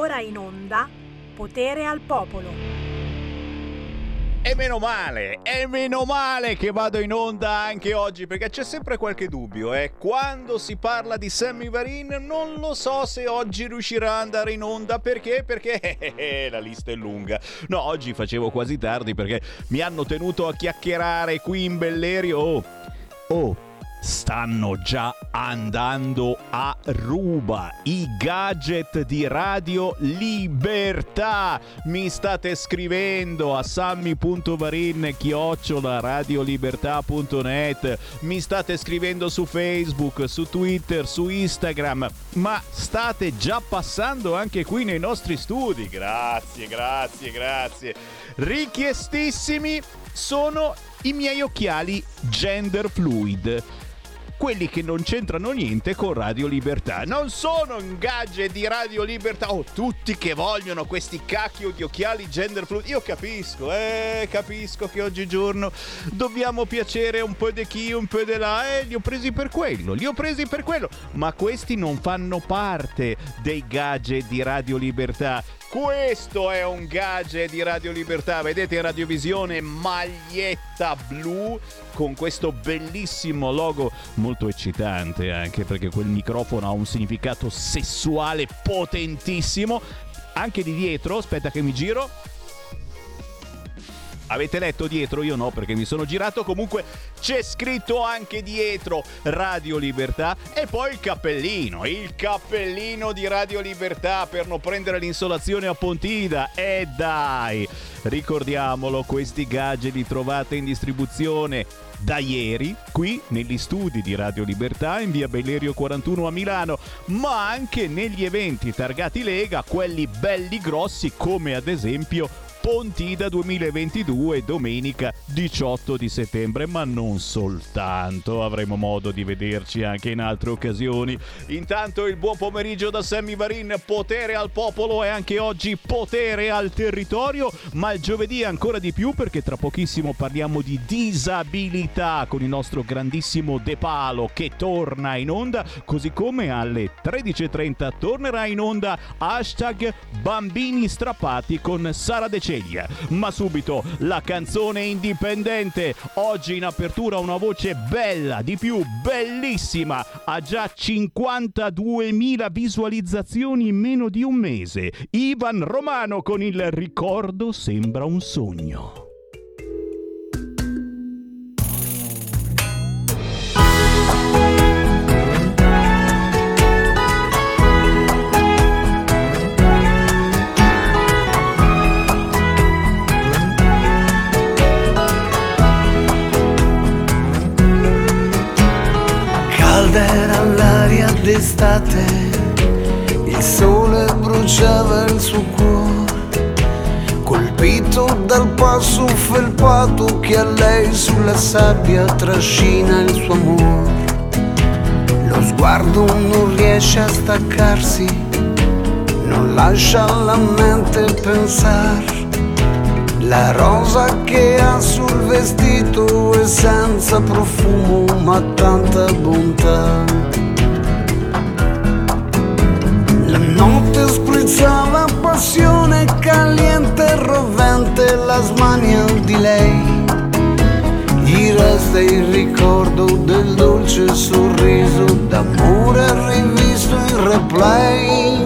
ora in onda Potere al Popolo. E meno male, e meno male che vado in onda anche oggi perché c'è sempre qualche dubbio. Eh? Quando si parla di Sammy Varin non lo so se oggi riuscirà ad andare in onda perché? Perché la lista è lunga. No, oggi facevo quasi tardi perché mi hanno tenuto a chiacchierare qui in Bellerio. Oh, oh stanno già andando a ruba i gadget di Radio Libertà. Mi state scrivendo a sammy.varin chiocciola radiolibertà.net. Mi state scrivendo su Facebook, su Twitter, su Instagram, ma state già passando anche qui nei nostri studi. Grazie, grazie, grazie. Richiestissimi sono i miei occhiali gender fluid quelli che non c'entrano niente con Radio Libertà. Non sono un gadget di Radio Libertà. Oh, tutti che vogliono questi cacchio di occhiali gender fluid. Io capisco, eh, capisco che oggigiorno dobbiamo piacere un po' di chi, un po' di là. Eh, li ho presi per quello, li ho presi per quello. Ma questi non fanno parte dei gadget di Radio Libertà. Questo è un gadget di Radio Libertà, vedete in radiovisione maglietta blu con questo bellissimo logo molto eccitante anche perché quel microfono ha un significato sessuale potentissimo. Anche di dietro, aspetta che mi giro, Avete letto dietro? Io no, perché mi sono girato. Comunque c'è scritto anche dietro Radio Libertà e poi il cappellino, il cappellino di Radio Libertà per non prendere l'insolazione a Pontida. E dai, ricordiamolo, questi gadget li trovate in distribuzione da ieri qui negli studi di Radio Libertà in via Bellerio 41 a Milano, ma anche negli eventi targati Lega, quelli belli grossi come ad esempio Pontida 2022 domenica 18 di settembre, ma non soltanto, avremo modo di vederci anche in altre occasioni. Intanto il buon pomeriggio da Sammy Varin, potere al popolo e anche oggi potere al territorio, ma il giovedì ancora di più perché tra pochissimo parliamo di disabilità con il nostro grandissimo De Palo che torna in onda, così come alle 13.30 tornerà in onda hashtag bambini strappati con Sara De Ceglia. Ma subito la canzone indipendente. Oggi in apertura una voce bella, di più bellissima. Ha già 52.000 visualizzazioni in meno di un mese. Ivan Romano con il ricordo sembra un sogno. D'estate, il sole bruciava il suo cuore, colpito dal passo felpato che a lei sulla sabbia trascina il suo amore. Lo sguardo non riesce a staccarsi, non lascia la mente pensare. La rosa che ha sul vestito è senza profumo ma tanta bontà. Notte sprizzava passione caliente e rovente la smania di lei. Gli resta il ricordo del dolce sorriso d'amore rivisto in replay.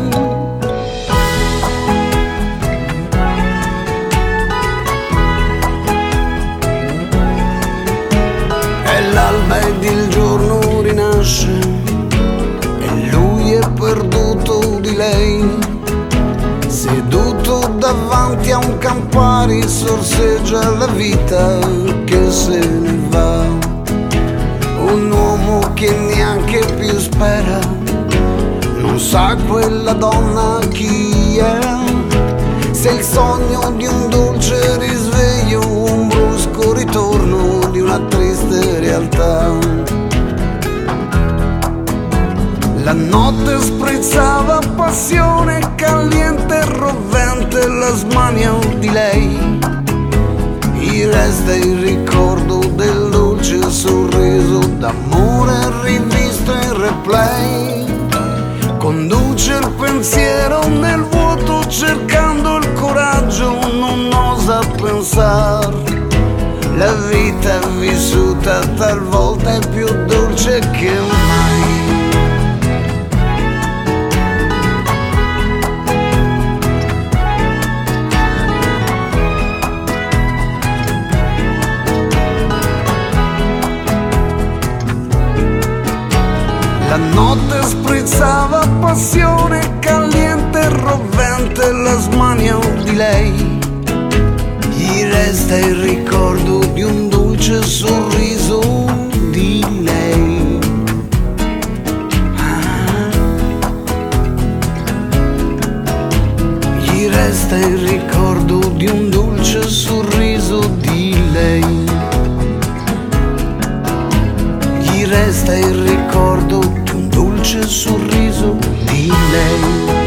Davanti a un campari sorseggia la vita che se ne va. Un uomo che neanche più spera, non sa quella donna chi è. Se il sogno di un dolce risveglio, un brusco La notte sprezzava passione caliente e rovente la smania di lei. Gli resta il ricordo del dolce sorriso d'amore rivisto in replay. Conduce il pensiero nel vuoto cercando il coraggio non osa pensare. La vita vissuta talvolta è più dolce che mai. Notte sprizzava passione caliente e rovente la smania di lei. Gli resta il ricordo di un dolce sorriso di lei. Ah. Gli resta il ricordo di un dolce sorriso di lei. Gli resta il ricordo dolce sorriso di lei.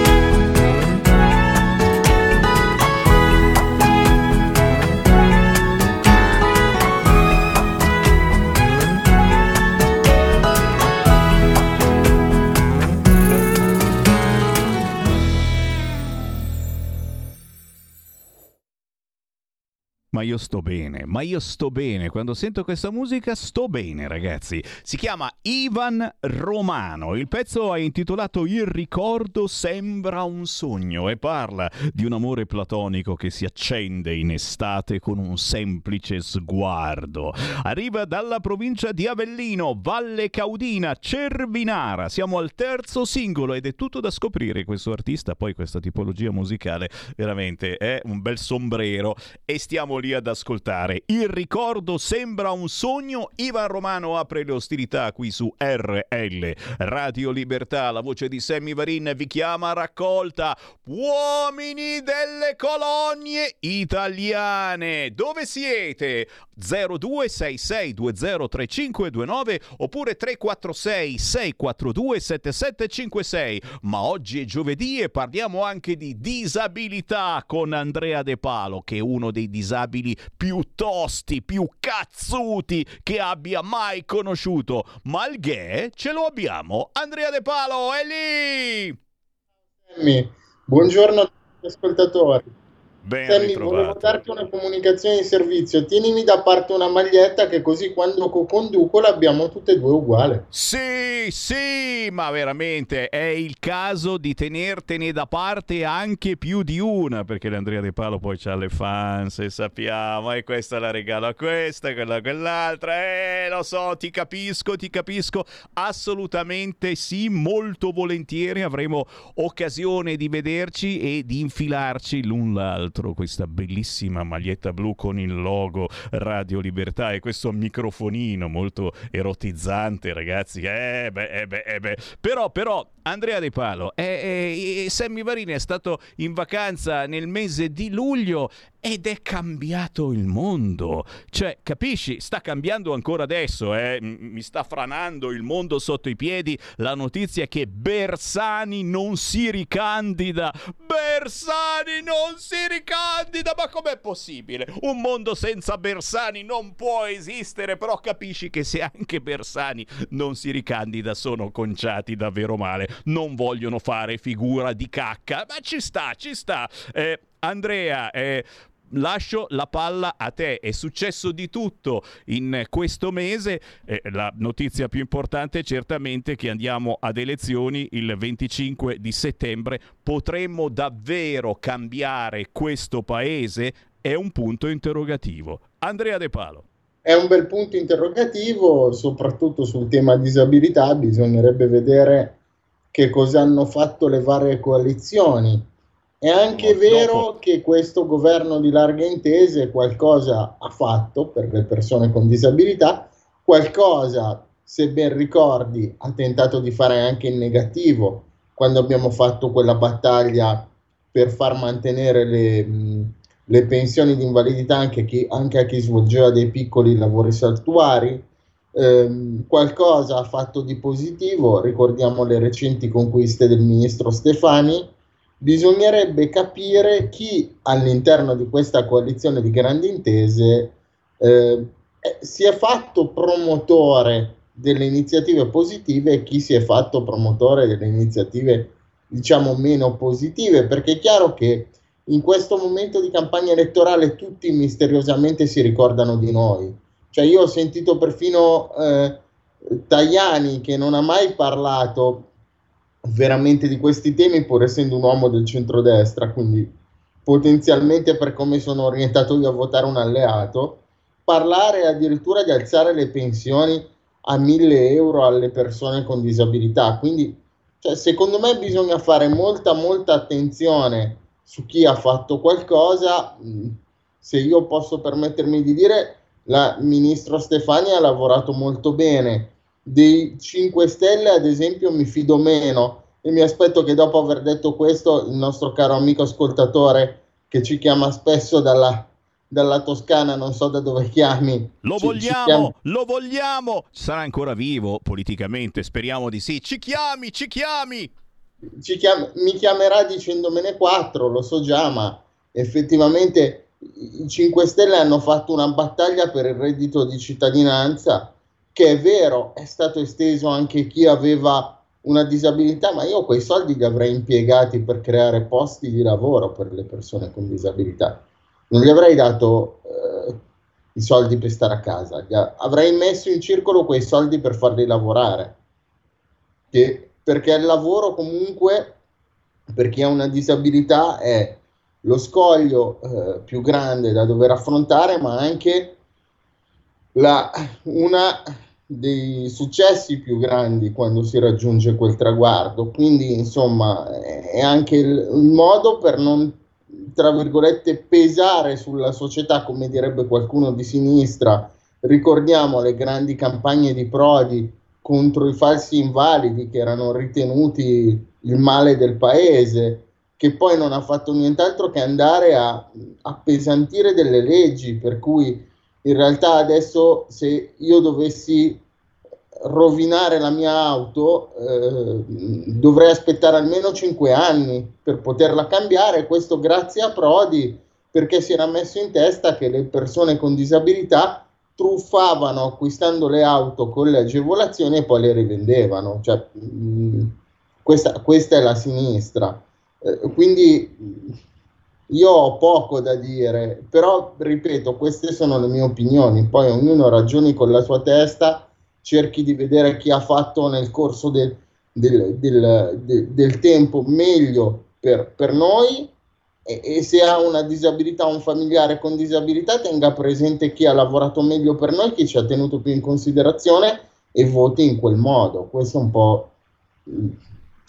Io sto bene, ma io sto bene. Quando sento questa musica sto bene, ragazzi. Si chiama Ivan Romano. Il pezzo è intitolato Il ricordo sembra un sogno e parla di un amore platonico che si accende in estate con un semplice sguardo. Arriva dalla provincia di Avellino, Valle Caudina, Cervinara. Siamo al terzo singolo ed è tutto da scoprire questo artista, poi questa tipologia musicale veramente è un bel sombrero e stiamo lì ad ascoltare. Il ricordo sembra un sogno. Ivan Romano apre le ostilità qui su RL Radio Libertà. La voce di Sammy Varin vi chiama a raccolta. Uomini delle colonie italiane. Dove siete? 0266203529 oppure 346 642 7756. Ma oggi è giovedì e parliamo anche di disabilità con Andrea De Palo, che è uno dei disabili più tosti, più cazzuti che abbia mai conosciuto. Ma il gay ce lo abbiamo. Andrea De Palo è lì! Buongiorno a tutti gli ascoltatori. Ben Sammy, volevo darti una comunicazione di servizio. Tienimi da parte una maglietta che così quando co-conduco l'abbiamo tutte e due uguale. Sì, sì, ma veramente è il caso di tenertene da parte anche più di una, perché l'Andrea De Palo poi ha le fans e sappiamo, e questa la regalo a questa, quella a quell'altra, eh, lo so, ti capisco, ti capisco, assolutamente sì, molto volentieri avremo occasione di vederci e di infilarci l'un l'altro questa bellissima maglietta blu con il logo Radio Libertà e questo microfonino molto erotizzante, ragazzi. Eh beh, eh beh, eh beh. Però, però, Andrea De Palo, eh, eh, Sammy Varini è stato in vacanza nel mese di luglio ed è cambiato il mondo. Cioè, capisci? Sta cambiando ancora adesso, eh? Mi sta franando il mondo sotto i piedi la notizia che Bersani non si ricandida. Bersani non si ricandida, ma com'è possibile? Un mondo senza Bersani non può esistere, però capisci che se anche Bersani non si ricandida sono conciati davvero male. Non vogliono fare figura di cacca, ma ci sta, ci sta. Eh, Andrea, eh, lascio la palla a te. È successo di tutto in questo mese. Eh, la notizia più importante è certamente che andiamo ad elezioni il 25 di settembre. Potremmo davvero cambiare questo paese? È un punto interrogativo. Andrea De Palo. È un bel punto interrogativo, soprattutto sul tema disabilità, bisognerebbe vedere che cosa hanno fatto le varie coalizioni. È anche No, vero dopo. che questo governo di larghe intese qualcosa ha fatto per le persone con disabilità, qualcosa, se ben ricordi, ha tentato di fare anche in negativo quando abbiamo fatto quella battaglia per far mantenere le, mh, le pensioni di invalidità anche, chi- anche a chi svolgeva dei piccoli lavori saltuari. Ehm, qualcosa ha fatto di positivo, ricordiamo le recenti conquiste del ministro Stefani. Bisognerebbe capire chi all'interno di questa coalizione di grandi intese eh, eh, si è fatto promotore delle iniziative positive e chi si è fatto promotore delle iniziative diciamo meno positive, perché è chiaro che in questo momento di campagna elettorale tutti misteriosamente si ricordano di noi. Cioè io ho sentito perfino eh, Tajani che non ha mai parlato veramente di questi temi pur essendo un uomo del centrodestra, quindi potenzialmente per come sono orientato io a votare un alleato, parlare addirittura di alzare le pensioni a 1000 euro alle persone con disabilità. Quindi cioè, secondo me bisogna fare molta molta attenzione su chi ha fatto qualcosa. Se io posso permettermi di dire, la ministro Stefani ha lavorato molto bene. Dei 5 Stelle, ad esempio, mi fido meno e mi aspetto che dopo aver detto questo il nostro caro amico ascoltatore che ci chiama spesso dalla, dalla Toscana, non so da dove chiami. Lo ci, vogliamo, ci chiami... lo vogliamo. Sarà ancora vivo politicamente, speriamo di sì. Ci chiami, ci chiami. Ci chiam... mi chiamerà dicendomene quattro, lo so già, ma effettivamente i 5 Stelle hanno fatto una battaglia per il reddito di cittadinanza, che è vero, è stato esteso anche chi aveva una disabilità, ma io quei soldi li avrei impiegati per creare posti di lavoro per le persone con disabilità. Non gli avrei dato eh, i soldi per stare a casa, avrei messo in circolo quei soldi per farli lavorare. Che, perché il lavoro comunque, per chi ha una disabilità, è lo scoglio eh, più grande da dover affrontare, ma anche la, una dei successi più grandi quando si raggiunge quel traguardo. Quindi, insomma, è anche il, il modo per non, tra virgolette, pesare sulla società, come direbbe qualcuno di sinistra. Ricordiamo le grandi campagne di Prodi contro i falsi invalidi che erano ritenuti il male del paese, che poi non ha fatto nient'altro che andare a appesantire delle leggi, per cui in realtà adesso se io dovessi rovinare la mia auto eh, dovrei aspettare almeno 5 anni per poterla cambiare, questo grazie a Prodi perché si era messo in testa che le persone con disabilità truffavano acquistando le auto con le agevolazioni e poi le rivendevano. Cioè, mh, questa, questa, è la sinistra. Eh, quindi io ho poco da dire, però ripeto, queste sono le mie opinioni, poi ognuno ragioni con la sua testa, cerchi di vedere chi ha fatto nel corso del, del, del, del tempo meglio per, per noi e, e, se ha una disabilità, un familiare con disabilità, tenga presente chi ha lavorato meglio per noi, chi ci ha tenuto più in considerazione e voti in quel modo. Questo è un po'...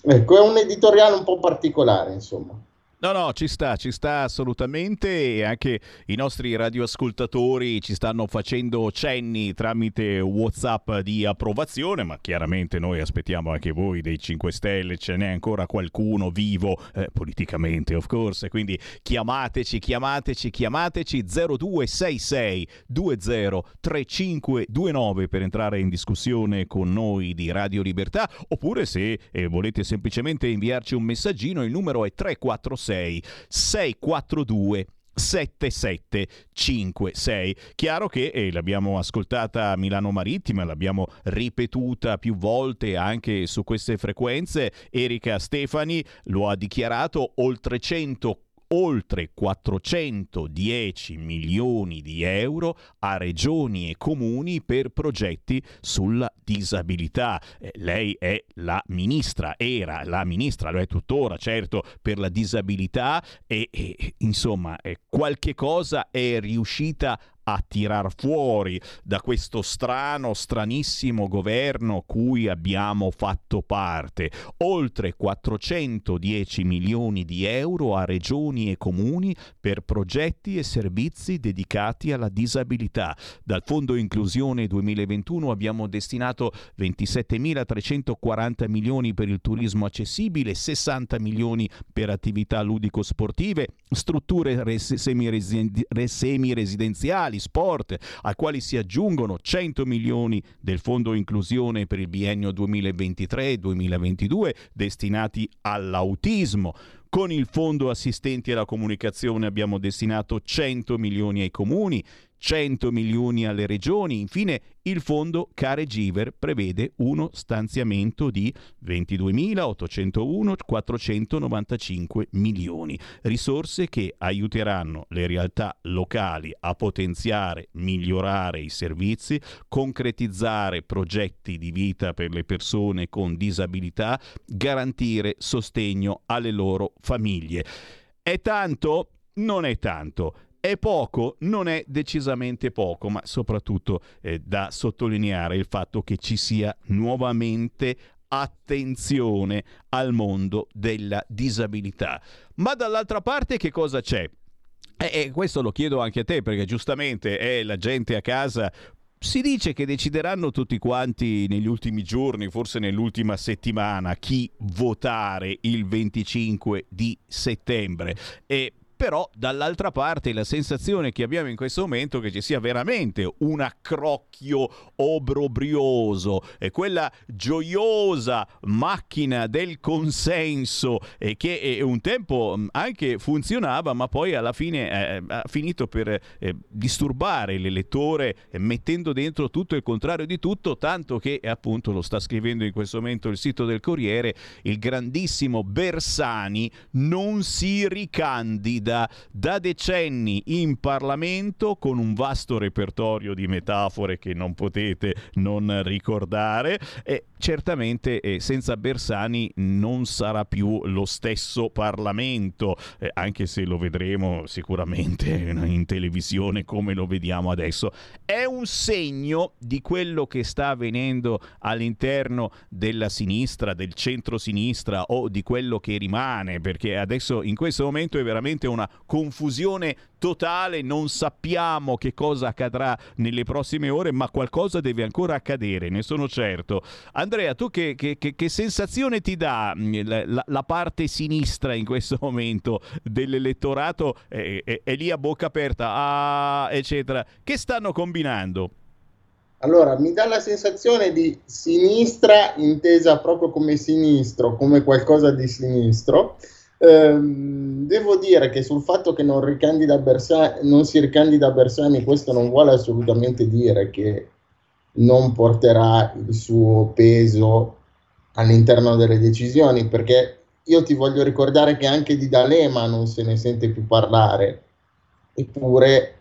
Ecco, è un editoriale un po' particolare, insomma. No, no, ci sta, ci sta assolutamente e anche i nostri radioascoltatori ci stanno facendo cenni tramite WhatsApp di approvazione, ma chiaramente noi aspettiamo anche voi dei 5 Stelle, ce n'è ancora qualcuno vivo eh, politicamente, of course, quindi chiamateci, chiamateci, chiamateci 0266 203529 per entrare in discussione con noi di Radio Libertà, oppure se eh, volete semplicemente inviarci un messaggino, il numero è 346 6 642 7756. Chiaro che eh, l'abbiamo ascoltata a Milano Marittima, l'abbiamo ripetuta più volte anche su queste frequenze. Erika Stefani lo ha dichiarato oltre 100 oltre 410 milioni di euro a regioni e comuni per progetti sulla disabilità. Eh, lei è la ministra, era la ministra, lo è tuttora, certo, per la disabilità e, e insomma eh, qualche cosa è riuscita a tirar fuori da questo strano, stranissimo governo cui abbiamo fatto parte. Oltre 410 milioni di euro a regioni e comuni per progetti e servizi dedicati alla disabilità. Dal Fondo Inclusione 2021 abbiamo destinato 27.340 milioni per il turismo accessibile, 60 milioni per attività ludico-sportive, strutture res- semi-residenziali, sport, a quali si aggiungono 100 milioni del Fondo Inclusione per il biennio 2023-2022 destinati all'autismo. Con il Fondo Assistenti alla Comunicazione abbiamo destinato 100 milioni ai comuni, 100 milioni alle regioni. Infine il fondo Caregiver prevede uno stanziamento di 22.801.495 milioni, risorse che aiuteranno le realtà locali a potenziare, migliorare i servizi, concretizzare progetti di vita per le persone con disabilità, garantire sostegno alle loro famiglie. È tanto? Non è tanto è poco, non è decisamente poco, ma soprattutto eh, da sottolineare il fatto che ci sia nuovamente attenzione al mondo della disabilità. Ma dall'altra parte che cosa c'è? E questo lo chiedo anche a te perché giustamente è la gente a casa si dice che decideranno tutti quanti negli ultimi giorni, forse nell'ultima settimana, chi votare il 25 di settembre. E però dall'altra parte la sensazione che abbiamo in questo momento è che ci sia veramente un accrocchio obrobrioso, e quella gioiosa macchina del consenso eh, che un tempo mm, anche funzionava, ma poi alla fine eh, ha finito per eh, disturbare l'elettore eh, mettendo dentro tutto il contrario di tutto, tanto che appunto lo sta scrivendo in questo momento il sito del Corriere, il grandissimo Bersani non si ricandida guida da decenni in Parlamento con un vasto repertorio di metafore che non potete non ricordare. E certamente eh, senza Bersani non sarà più lo stesso Parlamento, eh, anche se lo vedremo sicuramente in televisione come lo vediamo adesso. È un segno di quello che sta avvenendo all'interno della sinistra, del centro-sinistra o di quello che rimane, perché adesso in questo momento è veramente una confusione totale, non sappiamo che cosa accadrà nelle prossime ore, ma qualcosa deve ancora accadere, ne sono certo. Andrea, tu che, che, che, che sensazione ti dà mm, la, la, parte sinistra in questo momento dell'elettorato? È, è, è lì a bocca aperta, ah, eccetera. Che stanno combinando? Allora, mi dà la sensazione di sinistra intesa proprio come sinistro, come qualcosa di sinistro. Ehm, devo dire che sul fatto che non, Bersani, non si ricandida Bersani, questo non vuole assolutamente dire che non porterà il suo peso all'interno delle decisioni, perché io ti voglio ricordare che anche di D'Alema non se ne sente più parlare, eppure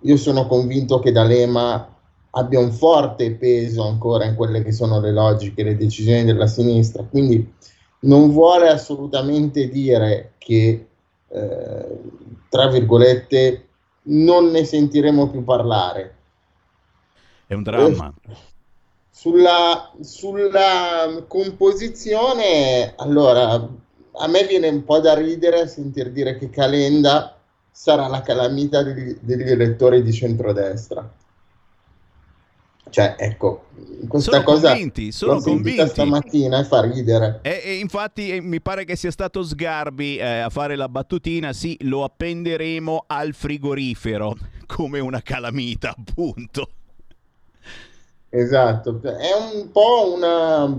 io sono convinto che D'Alema abbia un forte peso ancora in quelle che sono le logiche, le decisioni della sinistra, quindi non vuole assolutamente dire che, eh, tra virgolette, non ne sentiremo più parlare è un dramma. Sulla, sulla composizione, allora, a me viene un po' da ridere a sentir dire che Calenda sarà la calamita degli, degli elettori di centrodestra. Cioè, ecco, questa sono cosa convinti, sono convinti stamattina e fa ridere. E, e infatti e mi pare che sia stato Sgarbi eh, a fare la battutina, sì, lo appenderemo al frigorifero come una calamita, appunto. Esatto, è un po' una,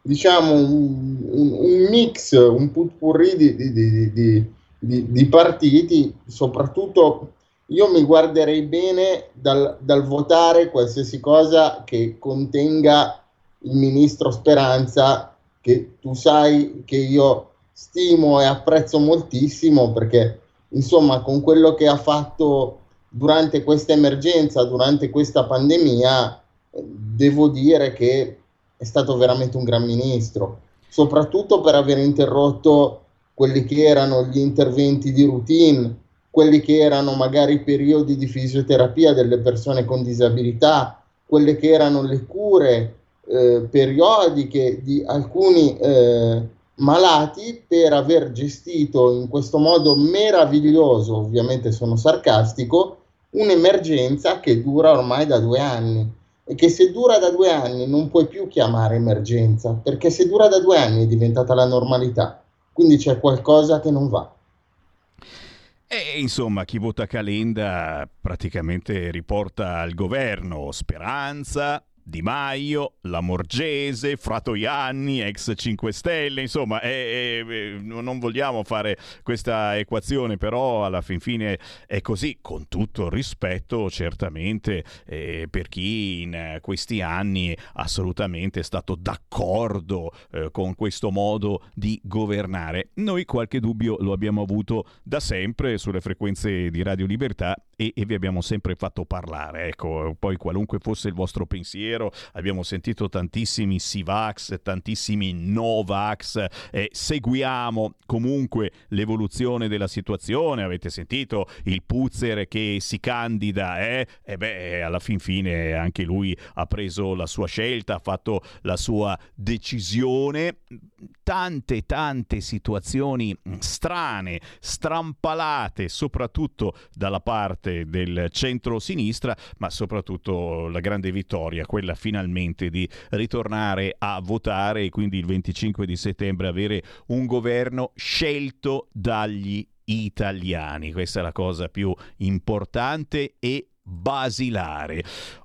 diciamo, un, un, mix, un putpurri di, di, di, di, partiti, soprattutto io mi guarderei bene dal, dal votare qualsiasi cosa che contenga il ministro Speranza, che tu sai che io stimo e apprezzo moltissimo perché insomma con quello che ha fatto durante questa emergenza, durante questa pandemia, devo dire che è stato veramente un gran ministro, soprattutto per aver interrotto quelli che erano gli interventi di routine, quelli che erano magari i periodi di fisioterapia delle persone con disabilità, quelle che erano le cure eh, periodiche di alcuni eh, malati per aver gestito in questo modo meraviglioso, ovviamente sono sarcastico, un'emergenza che dura ormai da due anni e che se dura da due anni non puoi più chiamare emergenza, perché se dura da due anni è diventata la normalità, quindi c'è qualcosa che non va. E insomma, chi vota Calenda praticamente riporta al governo speranza, di Maio, la Morgese, Fratoianni, ex 5 Stelle, insomma, eh, eh, non vogliamo fare questa equazione, però alla fin fine è così, con tutto il rispetto certamente eh, per chi in questi anni assolutamente è stato d'accordo eh, con questo modo di governare. Noi qualche dubbio lo abbiamo avuto da sempre sulle frequenze di Radio Libertà e, e vi abbiamo sempre fatto parlare, ecco, poi qualunque fosse il vostro pensiero, pensiero, abbiamo sentito tantissimi Sivax, tantissimi Novax, eh, seguiamo comunque l'evoluzione della situazione, avete sentito il Puzzer che si candida, eh? e beh, alla fin fine anche lui ha preso la sua scelta, ha fatto la sua decisione, tante tante situazioni strane, strampalate, soprattutto dalla parte del centro-sinistra, ma soprattutto la grande vittoria, quella quella finalmente di ritornare a votare e quindi il 25 di settembre avere un governo scelto dagli italiani. Questa è la cosa più importante e basilare.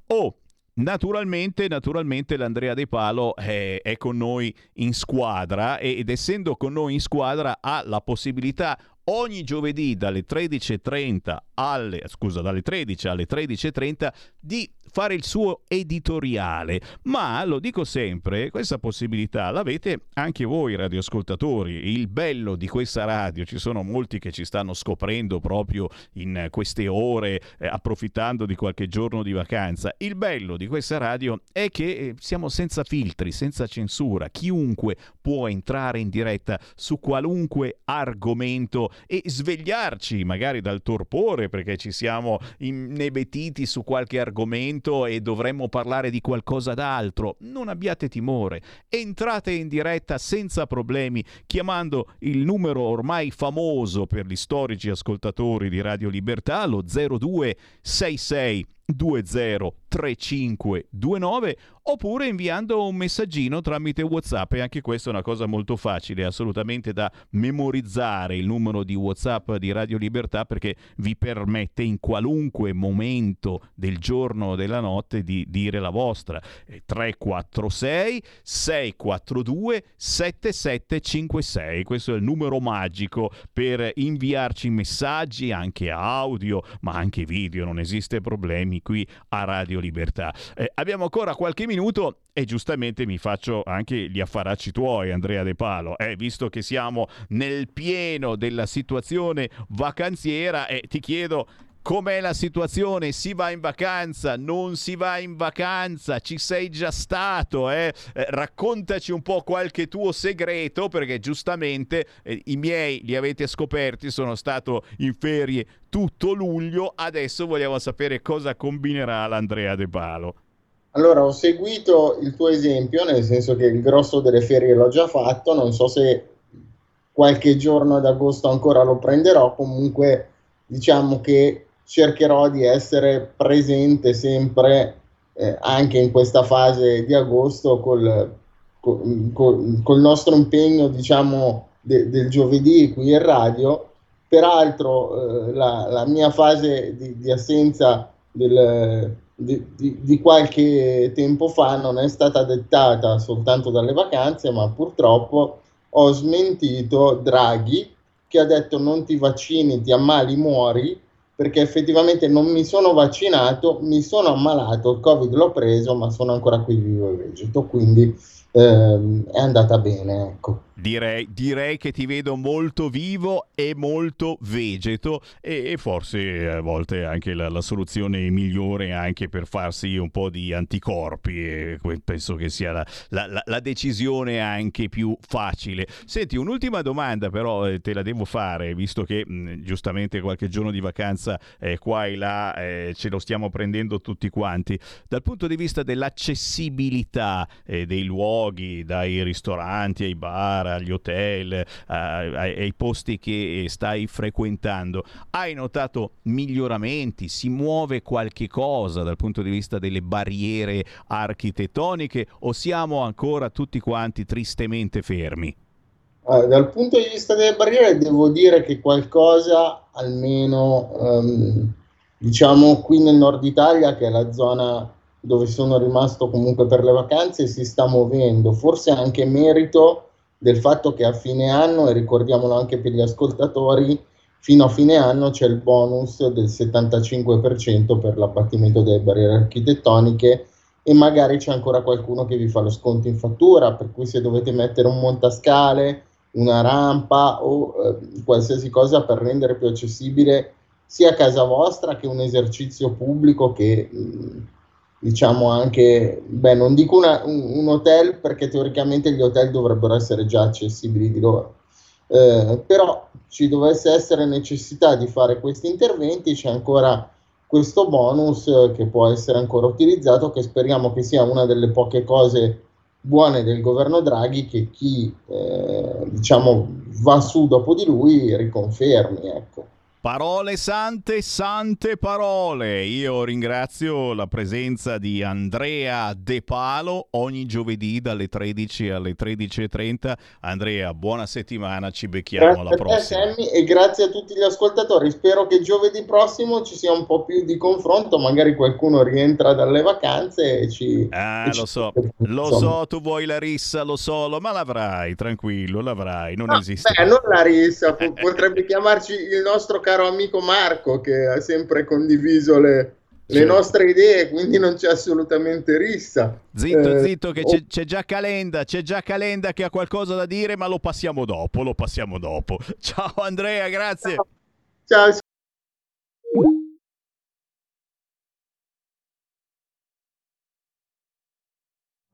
Oh, Naturalmente, naturalmente l'Andrea De Palo è, è, con noi in squadra ed essendo con noi in squadra ha la possibilità ogni giovedì dalle 13.30 alle, scusa, dalle 13 alle 13.30 di fare il suo editoriale, ma lo dico sempre, questa possibilità l'avete anche voi radioascoltatori. Il bello di questa radio, ci sono molti che ci stanno scoprendo proprio in queste ore, eh, approfittando di qualche giorno di vacanza. Il bello di questa radio è che eh, siamo senza filtri, senza censura. Chiunque può entrare in diretta su qualunque argomento e svegliarci magari dal torpore perché ci siamo inebetiti su qualche argomento momento e dovremmo parlare di qualcosa d'altro, non abbiate timore. Entrate in diretta senza problemi chiamando il numero ormai famoso per gli storici ascoltatori di Radio Libertà, lo 0266 203529 oppure inviando un messaggino tramite WhatsApp. E anche questa è una cosa molto facile, assolutamente da memorizzare il numero di WhatsApp di Radio Libertà perché vi permette in qualunque momento del giorno o della notte di dire la vostra. 346 642 7756, questo è il numero magico per inviarci messaggi anche audio, ma anche video, non esiste problemi programmi qui a Radio Libertà. Eh, abbiamo ancora qualche minuto e giustamente mi faccio anche gli affaracci tuoi, Andrea De Palo, eh, visto che siamo nel pieno della situazione vacanziera e ti chiedo com'è la situazione? Si va in vacanza? Non si va in vacanza? Ci sei già stato? Eh? Eh, raccontaci un po' qualche tuo segreto, perché giustamente eh, i miei li avete scoperti, sono stato in ferie tutto luglio, adesso vogliamo sapere cosa combinerà l'Andrea De Palo. Allora, ho seguito il tuo esempio, nel senso che il grosso delle ferie l'ho già fatto, non so se qualche giorno ad agosto ancora lo prenderò, comunque diciamo che cercherò di essere presente sempre eh, anche in questa fase di agosto col, col, col, nostro impegno diciamo de, del giovedì qui in radio. Peraltro eh, la, la, mia fase di, di assenza del, di, di, di, qualche tempo fa non è stata dettata soltanto dalle vacanze ma purtroppo ho smentito Draghi che ha detto non ti vaccini ti ammali muori perché effettivamente non mi sono vaccinato, mi sono ammalato, il Covid l'ho preso, ma sono ancora qui vivo e vegeto, quindi ehm, è andata bene, ecco. Direi, direi, che ti vedo molto vivo e molto vegeto e, e forse a volte anche la, la, soluzione migliore anche per farsi un po' di anticorpi e penso che sia la, la, la decisione anche più facile. Senti, un'ultima domanda però eh, te la devo fare visto che mh, giustamente qualche giorno di vacanza eh, qua e là eh, ce lo stiamo prendendo tutti quanti. Dal punto di vista dell'accessibilità eh, dei luoghi, dai ristoranti ai bar, agli hotel, ai, ai posti che stai frequentando, hai notato miglioramenti? Si muove qualche cosa dal punto di vista delle barriere architettoniche o siamo ancora tutti quanti tristemente fermi? Uh, dal punto di vista delle barriere devo dire che qualcosa, almeno um, diciamo qui nel nord Italia, che è la zona dove sono rimasto comunque per le vacanze si sta muovendo, forse anche merito del fatto che a fine anno, e ricordiamolo anche per gli ascoltatori, fino a fine anno c'è il bonus del 75% per l'abbattimento delle barriere architettoniche e magari c'è ancora qualcuno che vi fa lo sconto in fattura, per cui se dovete mettere un montascale, una rampa o eh, qualsiasi cosa per rendere più accessibile sia casa vostra che un esercizio pubblico che mh, diciamo anche, beh, non dico una, un, un, hotel perché teoricamente gli hotel dovrebbero essere già accessibili di loro. Eh, però ci dovesse essere necessità di fare questi interventi, c'è ancora questo bonus eh, che può essere ancora utilizzato, che speriamo che sia una delle poche cose buone del governo Draghi che chi eh, diciamo va su dopo di lui riconfermi. Ecco. Parole sante, sante parole. Io ringrazio la presenza di Andrea De Palo ogni giovedì dalle 13 alle 13.30. Andrea, buona settimana, ci becchiamo grazie alla prossima. Te, Sammy, e grazie a tutti gli ascoltatori. Spero che giovedì prossimo ci sia un po' più di confronto, magari qualcuno rientra dalle vacanze e ci... Ah, e lo ci... so, lo so, tu vuoi la rissa, lo so, ma l'avrai, tranquillo, l'avrai, non no, esiste. Beh, non la rissa, potrebbe chiamarci il nostro caro amico Marco che ha sempre condiviso le, le nostre idee, quindi non c'è assolutamente rissa. Zitto, eh, zitto, che oh. c'è, c'è, già Calenda, c'è già Calenda che ha qualcosa da dire, ma lo passiamo dopo, lo passiamo dopo. Ciao Andrea, grazie. Ciao. Ciao.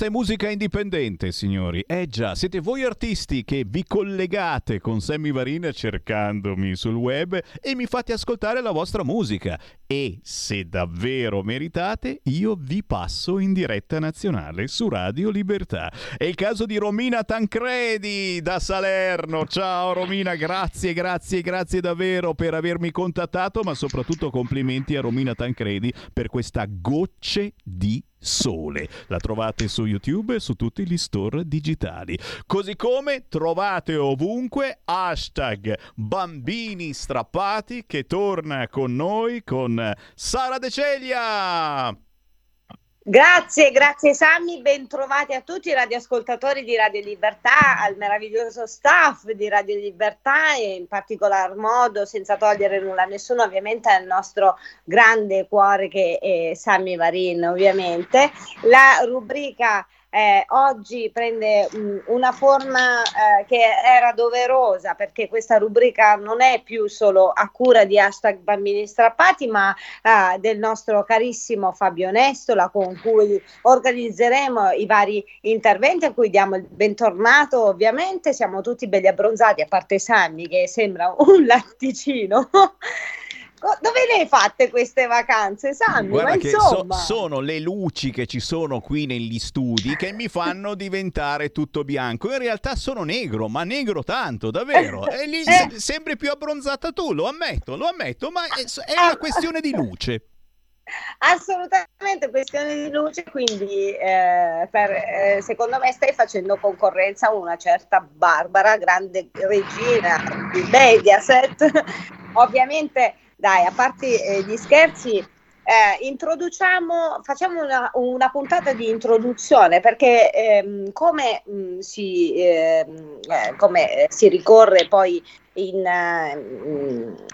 Questa è musica indipendente, signori. Eh già, siete voi artisti che vi collegate con Sammy Varin cercandomi sul web e mi fate ascoltare la vostra musica. E se davvero meritate, io vi passo in diretta nazionale su Radio Libertà. È il caso di Romina Tancredi da Salerno. Ciao Romina, grazie, grazie, grazie davvero per avermi contattato, ma soprattutto complimenti a Romina Tancredi per questa gocce di sole. La trovate su YouTube e su tutti gli store digitali. Così come trovate ovunque hashtag bambini strappati che torna con noi con Sara De Celia. Grazie, grazie Sammy, bentrovati a tutti i radioascoltatori di Radio Libertà, al meraviglioso staff di Radio Libertà e in particolar modo, senza togliere nulla a nessuno, ovviamente al nostro grande cuore che è Sammy Varin, ovviamente. La rubrica eh, oggi prende mh, una forma eh, che era doverosa perché questa rubrica non è più solo a cura di hashtag bambini strappati ma eh, del nostro carissimo Fabio Nestola con cui organizzeremo i vari interventi a cui diamo il bentornato ovviamente. Siamo tutti belli abbronzati a parte Sammy che sembra un latticino dove le hai fatte queste vacanze, Sammy? Guarda Ma che insomma... so- sono le luci che ci sono qui negli studi che mi fanno diventare tutto bianco. In realtà sono negro, ma negro tanto, davvero. E lì se- sembri più abbronzata tu, lo ammetto, lo ammetto, ma è, è una questione di luce. Assolutamente questione di luce, quindi eh, per, eh, secondo me stai facendo concorrenza a una certa Barbara, grande regina di Mediaset. Ovviamente, dai, a parte eh, gli scherzi, eh, introduciamo, facciamo una, una, puntata di introduzione perché ehm, come, mh, si, ehm, eh, come si ricorre poi in,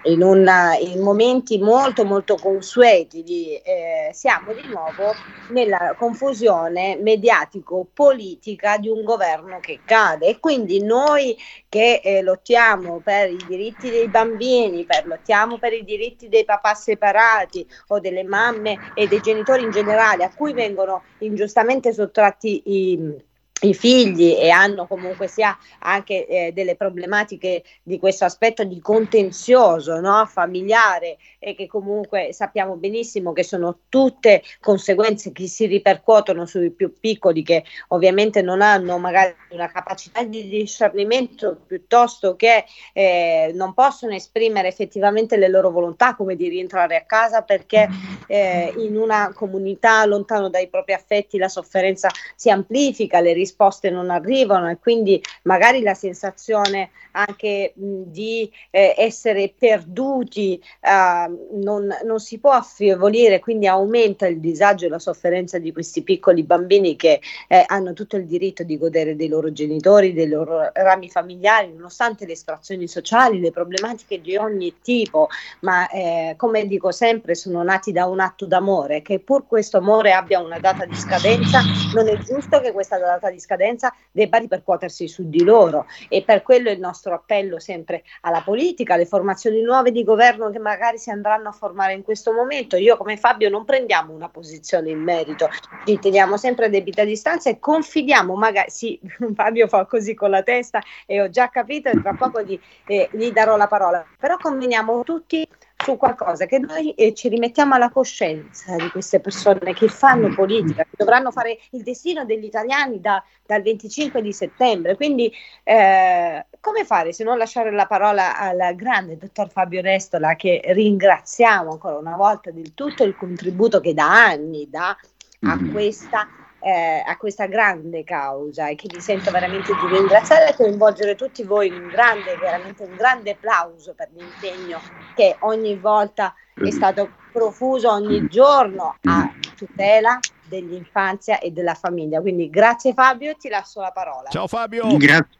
in, una, in, momenti molto molto consueti di, eh, siamo di nuovo nella confusione mediatico-politica di un governo che cade. E quindi noi che eh, lottiamo per i diritti dei bambini, per, lottiamo per i diritti dei papà separati o delle mamme e dei genitori in generale a cui vengono ingiustamente sottratti i i figli e hanno comunque sia anche eh, delle problematiche di questo aspetto di contenzioso no? familiare e che comunque sappiamo benissimo che sono tutte conseguenze che si ripercuotono sui più piccoli che ovviamente non hanno magari una capacità di discernimento piuttosto che eh, non possono esprimere effettivamente le loro volontà come di rientrare a casa perché eh, in una comunità lontano dai propri affetti la sofferenza si amplifica, le risposte non arrivano e quindi magari la sensazione anche mh, di eh, essere perduti uh, non, non, si può affievolire, quindi aumenta il disagio e la sofferenza di questi piccoli bambini che eh, hanno tutto il diritto di godere dei loro genitori, dei loro rami familiari, nonostante le situazioni sociali, le problematiche di ogni tipo, ma eh, come dico sempre sono nati da un atto d'amore, che pur questo amore abbia una data di scadenza, non è giusto che questa data di scadenza debba ripercuotersi su di loro e per quello il nostro appello sempre alla politica, alle formazioni nuove di governo che magari si andranno a formare in questo momento. Io come Fabio non prendiamo una posizione in merito, ci teniamo sempre a debita distanza e confidiamo, magari sì, Fabio fa così con la testa e ho già capito e tra poco gli, eh, gli darò la parola, però conveniamo tutti su qualcosa che noi eh, ci rimettiamo alla coscienza di queste persone che fanno politica, che dovranno fare il destino degli italiani da, dal 25 di settembre. Quindi eh, come fare se non lasciare la parola al grande dottor Fabio Restola che ringraziamo ancora una volta del tutto il contributo che da anni dà a mm-hmm. questa eh, a questa grande causa e che mi sento veramente di ringraziare e coinvolgere tutti voi in un grande, veramente un grande applauso per l'impegno che ogni volta è stato profuso ogni giorno a tutela dell'infanzia e della famiglia. Quindi grazie Fabio, ti lascio la parola. Ciao Fabio. Grazie.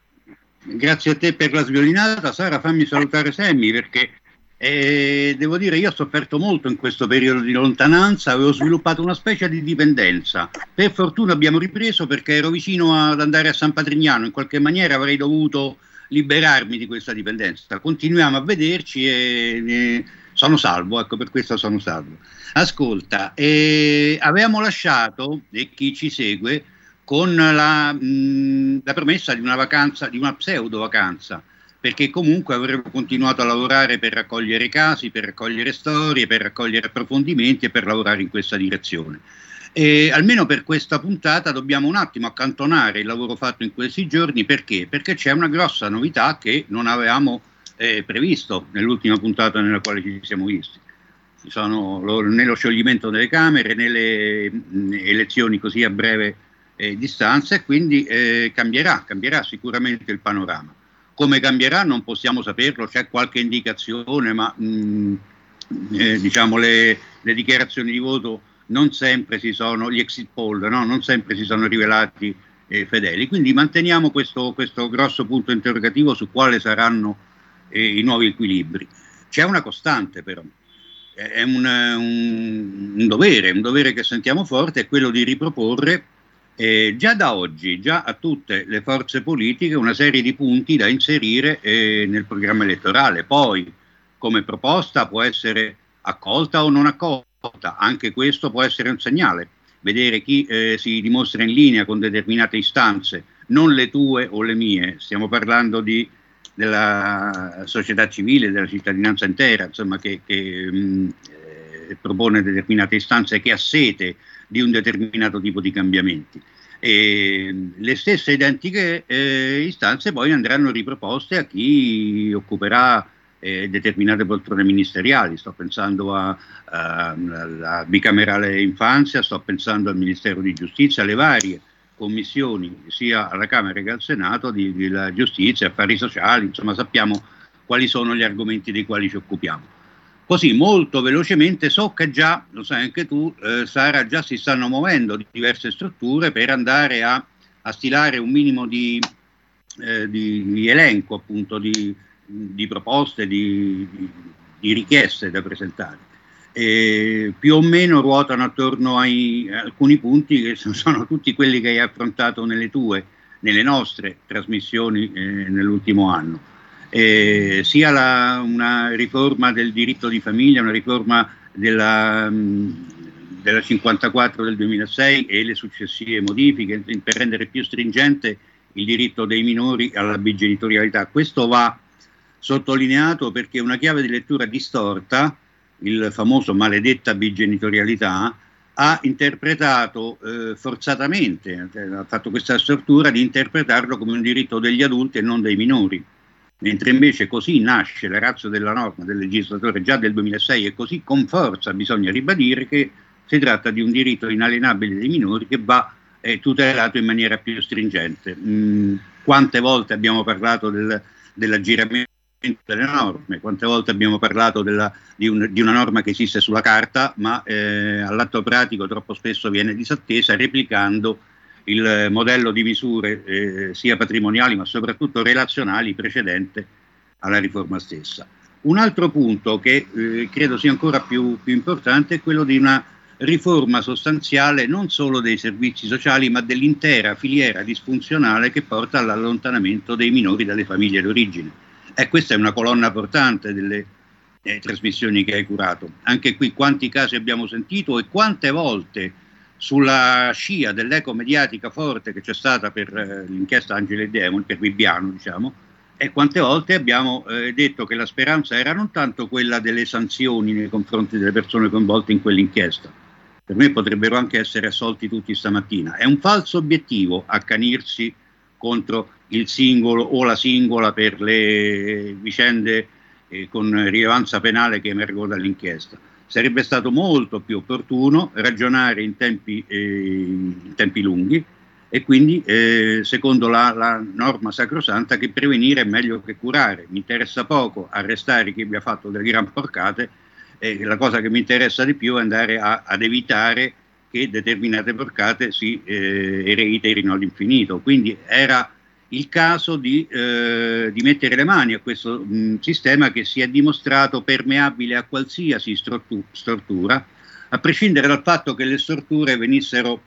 Grazie a te per la sviolinata. Sara, fammi salutare Sammy perché e devo dire, io ho sofferto molto in questo periodo di lontananza ho sviluppato una specie di dipendenza. Per fortuna abbiamo ripreso perché ero vicino ad andare a San Patrignano, in qualche maniera avrei dovuto liberarmi di questa dipendenza. Continuiamo a vederci e, e sono salvo, ecco per questo sono salvo. Ascolta, eh, avevamo lasciato, e chi ci segue, con la, mh, la promessa di una vacanza, di una pseudo vacanza, perché comunque avremmo continuato a lavorare per raccogliere casi, per raccogliere storie, per raccogliere approfondimenti e per lavorare in questa direzione. E almeno per questa puntata dobbiamo un attimo accantonare il lavoro fatto in questi giorni perché? Perché c'è una grossa novità che non avevamo eh, previsto nell'ultima puntata nella quale ci siamo visti. Ci sono lo, nello scioglimento delle Camere, nelle mh, elezioni così a breve eh, distanza e quindi eh, cambierà, cambierà sicuramente il panorama. Come cambierà non possiamo saperlo, c'è qualche indicazione, ma mh, eh, diciamo le, le dichiarazioni di voto non sempre si sono, gli exit poll, no? non sempre si sono rivelati eh, fedeli. Quindi manteniamo questo, questo, grosso punto interrogativo su quali saranno eh, i nuovi equilibri. C'è una costante però, è un, un, un, dovere, un dovere che sentiamo forte, è quello di riproporre eh, già da oggi, già a tutte le forze politiche, una serie di punti da inserire eh, nel programma elettorale. Poi, come proposta, può essere accolta o non accolta anche questo può essere un segnale. Vedere chi eh, si dimostra in linea con determinate istanze, non le tue o le mie, stiamo parlando di, della società civile, della cittadinanza intera, insomma, che, che mh, eh, propone determinate istanze, che ha sete di un determinato tipo di cambiamenti. E le stesse identiche eh, istanze poi andranno riproposte a chi occuperà eh, determinate poltrone ministeriali, sto pensando alla bicamerale infanzia, sto pensando al Ministero di Giustizia, alle varie commissioni sia alla Camera che al Senato di, di giustizia, affari sociali, insomma sappiamo quali sono gli argomenti dei quali ci occupiamo. Così molto velocemente so che già, lo sai anche tu, eh, Sara, già si stanno muovendo diverse strutture per andare a, a stilare un minimo di, eh, di, di elenco appunto di, di proposte, di, richieste da presentare. E più o meno ruotano attorno ai, alcuni punti che sono tutti quelli che hai affrontato nelle tue, nelle nostre trasmissioni eh, nell'ultimo anno. Eh, sia la, una riforma del diritto di famiglia, una riforma della, della 54 del 2006 e le successive modifiche per rendere più stringente il diritto dei minori alla bigenitorialità. Questo va sottolineato perché una chiave di lettura distorta, il famoso maledetta bigenitorialità, ha interpretato eh, forzatamente, ha fatto questa stortura di interpretarlo come un diritto degli adulti e non dei minori, mentre invece così nasce la razza della norma del legislatore già del 2006 e così con forza bisogna ribadire che si tratta di un diritto inalienabile dei minori che va eh, tutelato in maniera più stringente. Mm, quante volte abbiamo parlato del, dell'aggiramento delle norme. Quante volte abbiamo parlato della, di, un, di, una norma che esiste sulla carta, ma eh, all'atto pratico troppo spesso viene disattesa, replicando il modello di misure eh, sia patrimoniali ma soprattutto relazionali precedente alla riforma stessa. Un altro punto che eh, credo sia ancora più, più importante è quello di una riforma sostanziale non solo dei servizi sociali ma dell'intera filiera disfunzionale che porta all'allontanamento dei minori dalle famiglie d'origine e questa è una colonna portante delle eh, trasmissioni che hai curato. Anche qui quanti casi abbiamo sentito e quante volte sulla scia dell'eco mediatica forte che c'è stata per eh, l'inchiesta Angelo e Demoni, per Bibbiano diciamo, e quante volte abbiamo eh, detto che la speranza era non tanto quella delle sanzioni nei confronti delle persone coinvolte in quell'inchiesta, per me potrebbero anche essere assolti tutti stamattina, è un falso obiettivo accanirsi contro il singolo o la singola per le vicende eh, con rilevanza penale che emergono dall'inchiesta. Sarebbe stato molto più opportuno ragionare in tempi, eh, in tempi lunghi e quindi, eh, secondo la, la, norma sacrosanta, che prevenire è meglio che curare. Mi interessa poco arrestare chi abbia fatto delle gran porcate, e la cosa che mi interessa di più è andare a, ad evitare che determinate porcate si eh, reiterino all'infinito. Quindi era il caso di, eh, di, mettere le mani a questo mh, sistema che si è dimostrato permeabile a qualsiasi stortu- stortura, a prescindere dal fatto che le storture venissero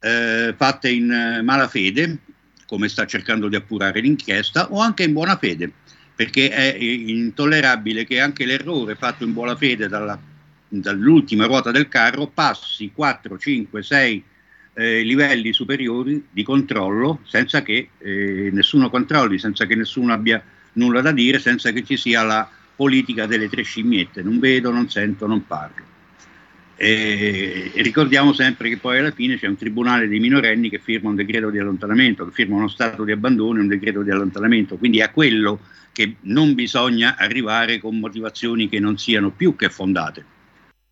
eh, fatte in eh, malafede, come sta cercando di appurare l'inchiesta, o anche in buona fede, perché è intollerabile che anche l'errore fatto in buona fede dalla, dall'ultima ruota del carro passi 4, 5, 6 eh, livelli superiori di controllo senza che eh, nessuno controlli, senza che nessuno abbia nulla da dire, senza che ci sia la politica delle tre scimmiette, non vedo, non sento, non parlo. E ricordiamo sempre che poi alla fine c'è un tribunale dei minorenni che firma un decreto di allontanamento, che firma uno stato di abbandono e un decreto di allontanamento, quindi è a quello che non bisogna arrivare con motivazioni che non siano più che fondate.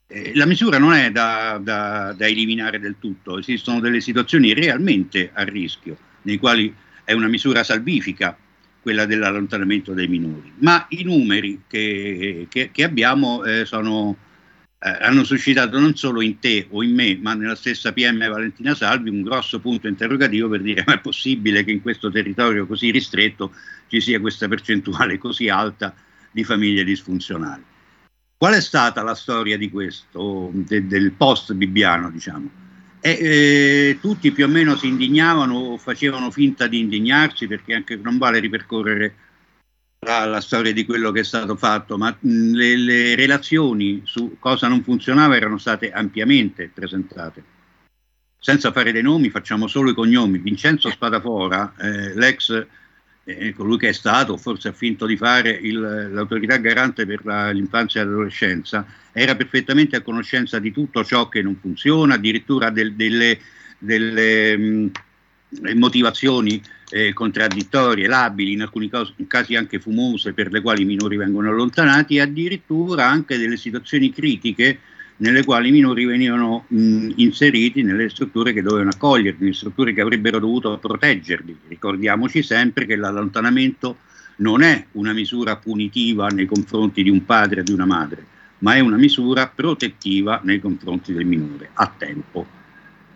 Eh, la misura non è da, da, da eliminare del tutto, esistono delle situazioni realmente a rischio, nei quali è una misura salvifica quella dell'allontanamento dei minori, ma i numeri che, che, che abbiamo eh, sono, eh, hanno suscitato non solo in te o in me, ma nella stessa PM Valentina Salvi un grosso punto interrogativo per dire ma è possibile che in questo territorio così ristretto ci sia questa percentuale così alta di famiglie disfunzionali. Qual è stata la storia di questo, de, del post bibbiano, diciamo? E, eh, tutti più o meno si indignavano o facevano finta di indignarsi perché anche non vale ripercorrere la, la storia di quello che è stato fatto, ma mh, le, le, relazioni su cosa non funzionava erano state ampiamente presentate. Senza fare dei nomi, facciamo solo i cognomi. Vincenzo Spadafora, eh, l'ex eh, colui che è stato, forse ha finto di fare il, l'autorità garante per la, l'infanzia e l'adolescenza, era perfettamente a conoscenza di tutto ciò che non funziona, addirittura del, delle, delle mh, motivazioni eh, contraddittorie, labili, in alcuni casi, in casi anche fumose, per le quali i minori vengono allontanati, e addirittura anche delle situazioni critiche nelle quali i minori venivano mh, inseriti nelle strutture che dovevano accoglierli, strutture che avrebbero dovuto proteggerli. Ricordiamoci sempre che l'allontanamento non è una misura punitiva nei confronti di un padre o di una madre, ma è una misura protettiva nei confronti del minore, a tempo.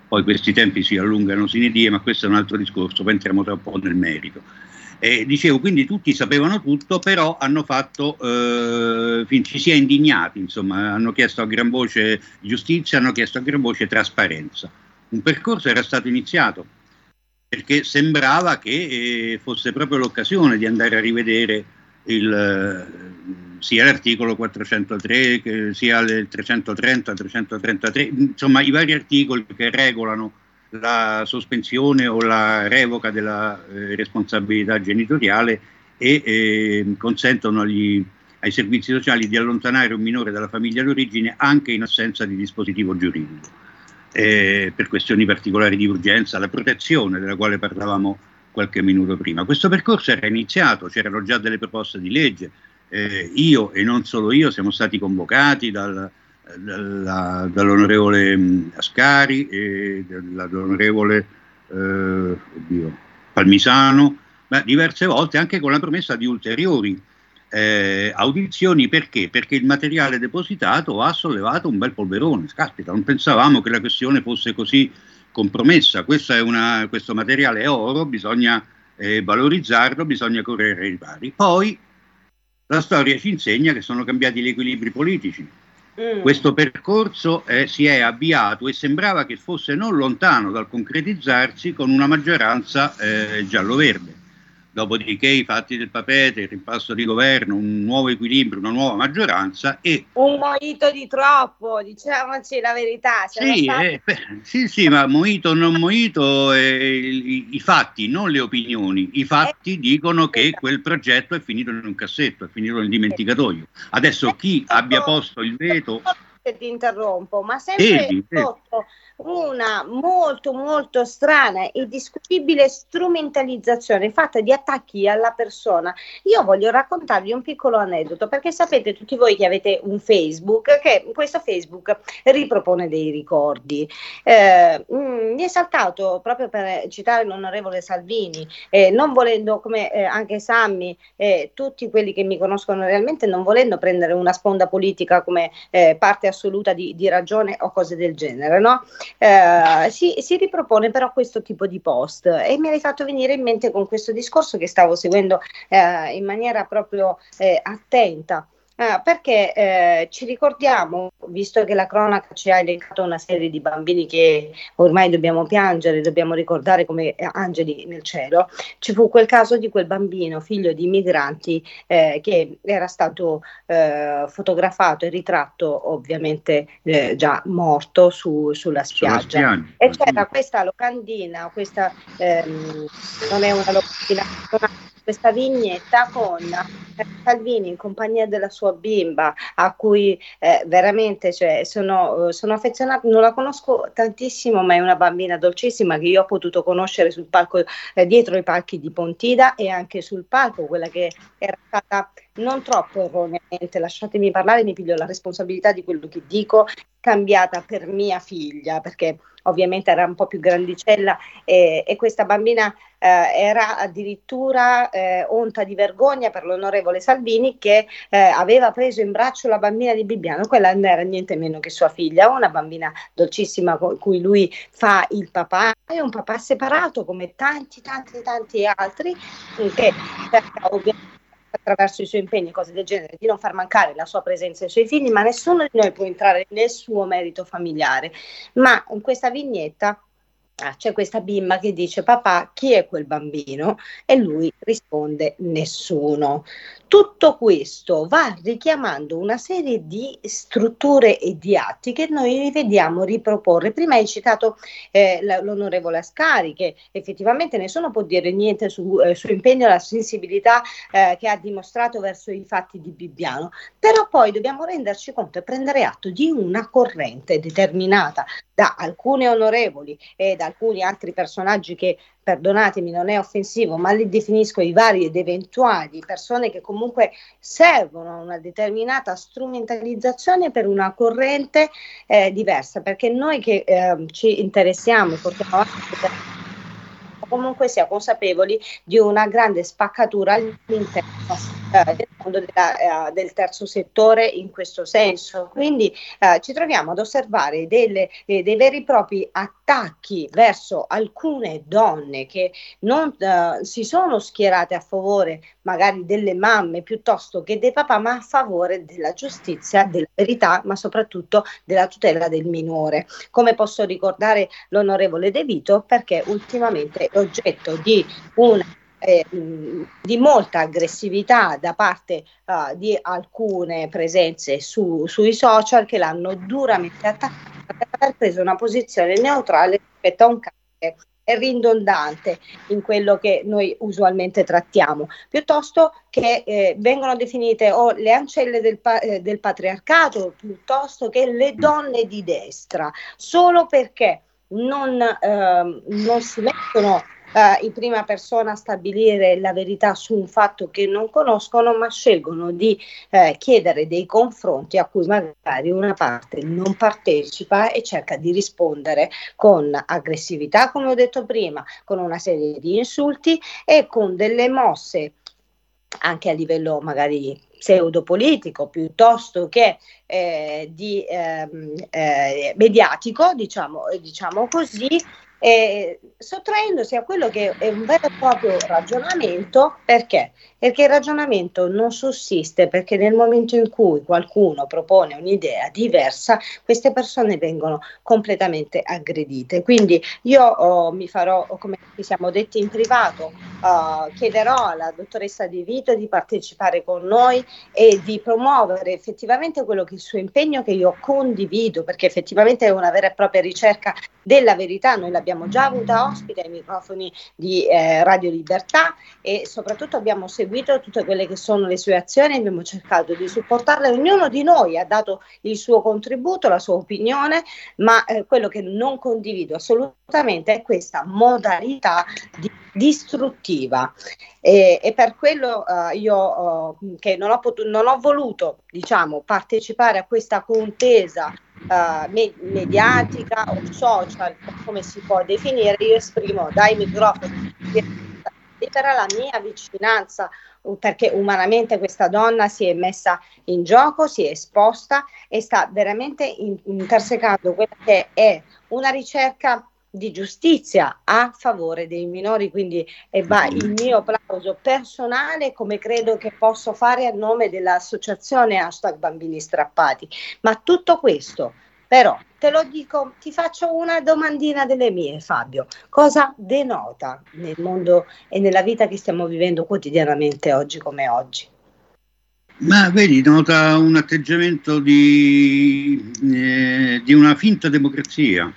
Poi questi tempi si allungano sine die, ma questo è un altro discorso, poi entriamo tra un po' nel merito. Eh, dicevo, quindi tutti sapevano tutto, però hanno fatto, eh, ci si è indignati, insomma, hanno chiesto a gran voce giustizia, hanno chiesto a gran voce trasparenza. Un percorso era stato iniziato, perché sembrava che eh, fosse proprio l'occasione di andare a rivedere il, eh, sia l'articolo 403, che, sia il 330, 333, insomma i vari articoli che regolano la sospensione o la revoca della eh, responsabilità genitoriale e eh, consentono agli, ai servizi sociali di allontanare un minore dalla famiglia d'origine anche in assenza di dispositivo giuridico. Eh, per questioni particolari di urgenza, la protezione della quale parlavamo qualche minuto prima. Questo percorso era iniziato, c'erano già delle proposte di legge, eh, io e non solo io siamo stati convocati dal, dalla, dall'onorevole mm, Ascari e dall'onorevole eh, oddio, Palmisano, ma diverse volte anche con la promessa di ulteriori eh, audizioni perché? Perché il materiale depositato ha sollevato un bel polverone. Caspita, non pensavamo che la questione fosse così compromessa. Una, questo materiale è oro, bisogna eh, valorizzarlo, bisogna correre ai ripari. Poi la storia ci insegna che sono cambiati gli equilibri politici Mm. Questo percorso eh, si è avviato e sembrava che fosse non lontano dal concretizzarsi con una maggioranza eh, giallo-verde. Dopodiché i fatti del papete, il rimpasto di governo, un nuovo equilibrio, una nuova maggioranza e... Un moito di troppo, diciamoci la verità. Sì, eh, sì, sì, ma moito o non moito, eh, i, i, fatti, non le opinioni. I fatti dicono che esatto. quel progetto è finito in un cassetto, è finito nel dimenticatoio. Adesso chi abbia posto il veto... Ti interrompo, ma sempre sotto una molto molto strana e discutibile strumentalizzazione fatta di attacchi alla persona. Io voglio raccontarvi un piccolo aneddoto perché sapete tutti voi che avete un Facebook che questo Facebook ripropone dei ricordi. Eh, mh, mm, mi è saltato proprio per citare l'onorevole Salvini, eh, non volendo come eh, anche Sammy, eh, tutti quelli che mi conoscono realmente, non volendo prendere una sponda politica come eh, parte assoluta di, di ragione o cose del genere, no? Eh, si, si, ripropone però questo tipo di post e mi hai fatto venire in mente con questo discorso che stavo seguendo eh, in maniera proprio eh, attenta. Eh, perché eh, ci ricordiamo, visto che la cronaca ci ha elencato una serie di bambini che ormai dobbiamo piangere, dobbiamo ricordare come angeli nel cielo, ci fu quel caso di quel bambino, figlio di immigranti, eh, che era stato eh, fotografato e ritratto ovviamente eh, già morto su, sulla spiaggia. spiaggia. E c'era questa locandina, questa ehm, non è una locandina, questa vignetta con Salvini in compagnia della sua bimba, a cui eh, veramente cioè, sono, sono affezionata, non la conosco tantissimo, ma è una bambina dolcissima che io ho potuto conoscere sul palco, eh, dietro i palchi di Pontida e anche sul palco, quella che era stata non troppo erroneamente, lasciatemi parlare, mi piglio la responsabilità di quello che dico, cambiata per mia figlia, perché ovviamente era un po' più grandicella e, e questa bambina eh, era addirittura eh, onta di vergogna per l'onorevole Salvini che eh, aveva preso in braccio la bambina di Bibbiano, quella non era niente meno che sua figlia, una bambina dolcissima con cui lui fa il papà, è un papà separato come tanti tanti tanti altri che cerca ovviamente attraverso i suoi impegni, cose del genere, di non far mancare la sua presenza ai suoi figli, ma nessuno di noi può entrare nel suo merito familiare. Ma in questa vignetta ah, c'è questa bimba che dice papà chi è quel bambino e lui risponde nessuno tutto questo va richiamando una serie di strutture e di atti che noi vediamo riproporre. Prima hai citato eh, l'onorevole Ascari, che effettivamente nessuno può dire niente su, eh, su impegno e la sensibilità eh, che ha dimostrato verso i fatti di Bibbiano, però poi dobbiamo renderci conto e prendere atto di una corrente determinata da alcuni onorevoli e da alcuni altri personaggi che perdonatemi, non è offensivo, ma li definisco i vari ed eventuali persone che comunque servono a una determinata strumentalizzazione per una corrente eh, diversa, perché noi che eh, ci interessiamo e portiamo avanti comunque sia consapevoli di una grande spaccatura all'interno eh, del mondo della, eh, del terzo settore in questo senso. Quindi eh, ci troviamo ad osservare delle, eh, dei veri e propri attacchi verso alcune donne che non eh, si sono schierate a favore magari delle mamme piuttosto che dei papà, ma a favore della giustizia, della verità, ma soprattutto della tutela del minore. Come posso ricordare l'onorevole De Vito perché ultimamente è oggetto di una eh, di molta aggressività da parte uh, di alcune presenze su, sui social che l'hanno duramente attaccata per aver preso una posizione neutrale rispetto a un caso che è ridondante in quello che noi usualmente trattiamo, piuttosto che eh, vengono definite o le ancelle del, pa- eh, del patriarcato piuttosto che le donne di destra, solo perché non, eh, non si mettono uh, in prima persona stabilire la verità su un fatto che non conoscono, ma scelgono di uh, chiedere dei confronti a cui magari una parte non partecipa e cerca di rispondere con aggressività, come ho detto prima, con una serie di insulti e con delle mosse anche a livello magari pseudopolitico piuttosto che eh, di, ehm, eh, mediatico, diciamo, diciamo così, eh, sottraendosi a quello che è un vero e proprio ragionamento, perché? Perché il ragionamento non sussiste, perché nel momento in cui qualcuno propone un'idea diversa, queste persone vengono completamente aggredite. Quindi io oh, mi farò, come ci siamo detti in privato, uh, chiederò alla dottoressa Di Vito di partecipare con noi e di promuovere effettivamente quello che è il suo impegno che io condivido, perché effettivamente è una vera e propria ricerca della verità. Noi l'abbiamo già avuta ospite ai microfoni di eh, Radio Libertà e soprattutto abbiamo seguito tutte quelle che sono le sue azioni, abbiamo cercato di supportarle. Ognuno di noi ha dato il suo contributo, la sua opinione, ma eh, quello che non condivido assolutamente è questa modalità di distruttiva e, e per quello uh, io uh, che non ho, potuto, non ho voluto diciamo partecipare a questa contesa uh, me- mediatica o social, come si può definire, io esprimo dai microfoni per la mia vicinanza perché umanamente questa donna si è messa in gioco, si è esposta e sta veramente in- intersecando quella che è una ricerca di giustizia a favore dei minori, quindi e va il mio applauso personale come credo che posso fare a nome dell'associazione hashtag bambini strappati. Ma tutto questo però te lo dico, ti faccio una domandina delle mie, Fabio. Cosa denota nel mondo e nella vita che stiamo vivendo quotidianamente oggi come oggi? Ma vedi, nota un atteggiamento di, eh, di una finta democrazia,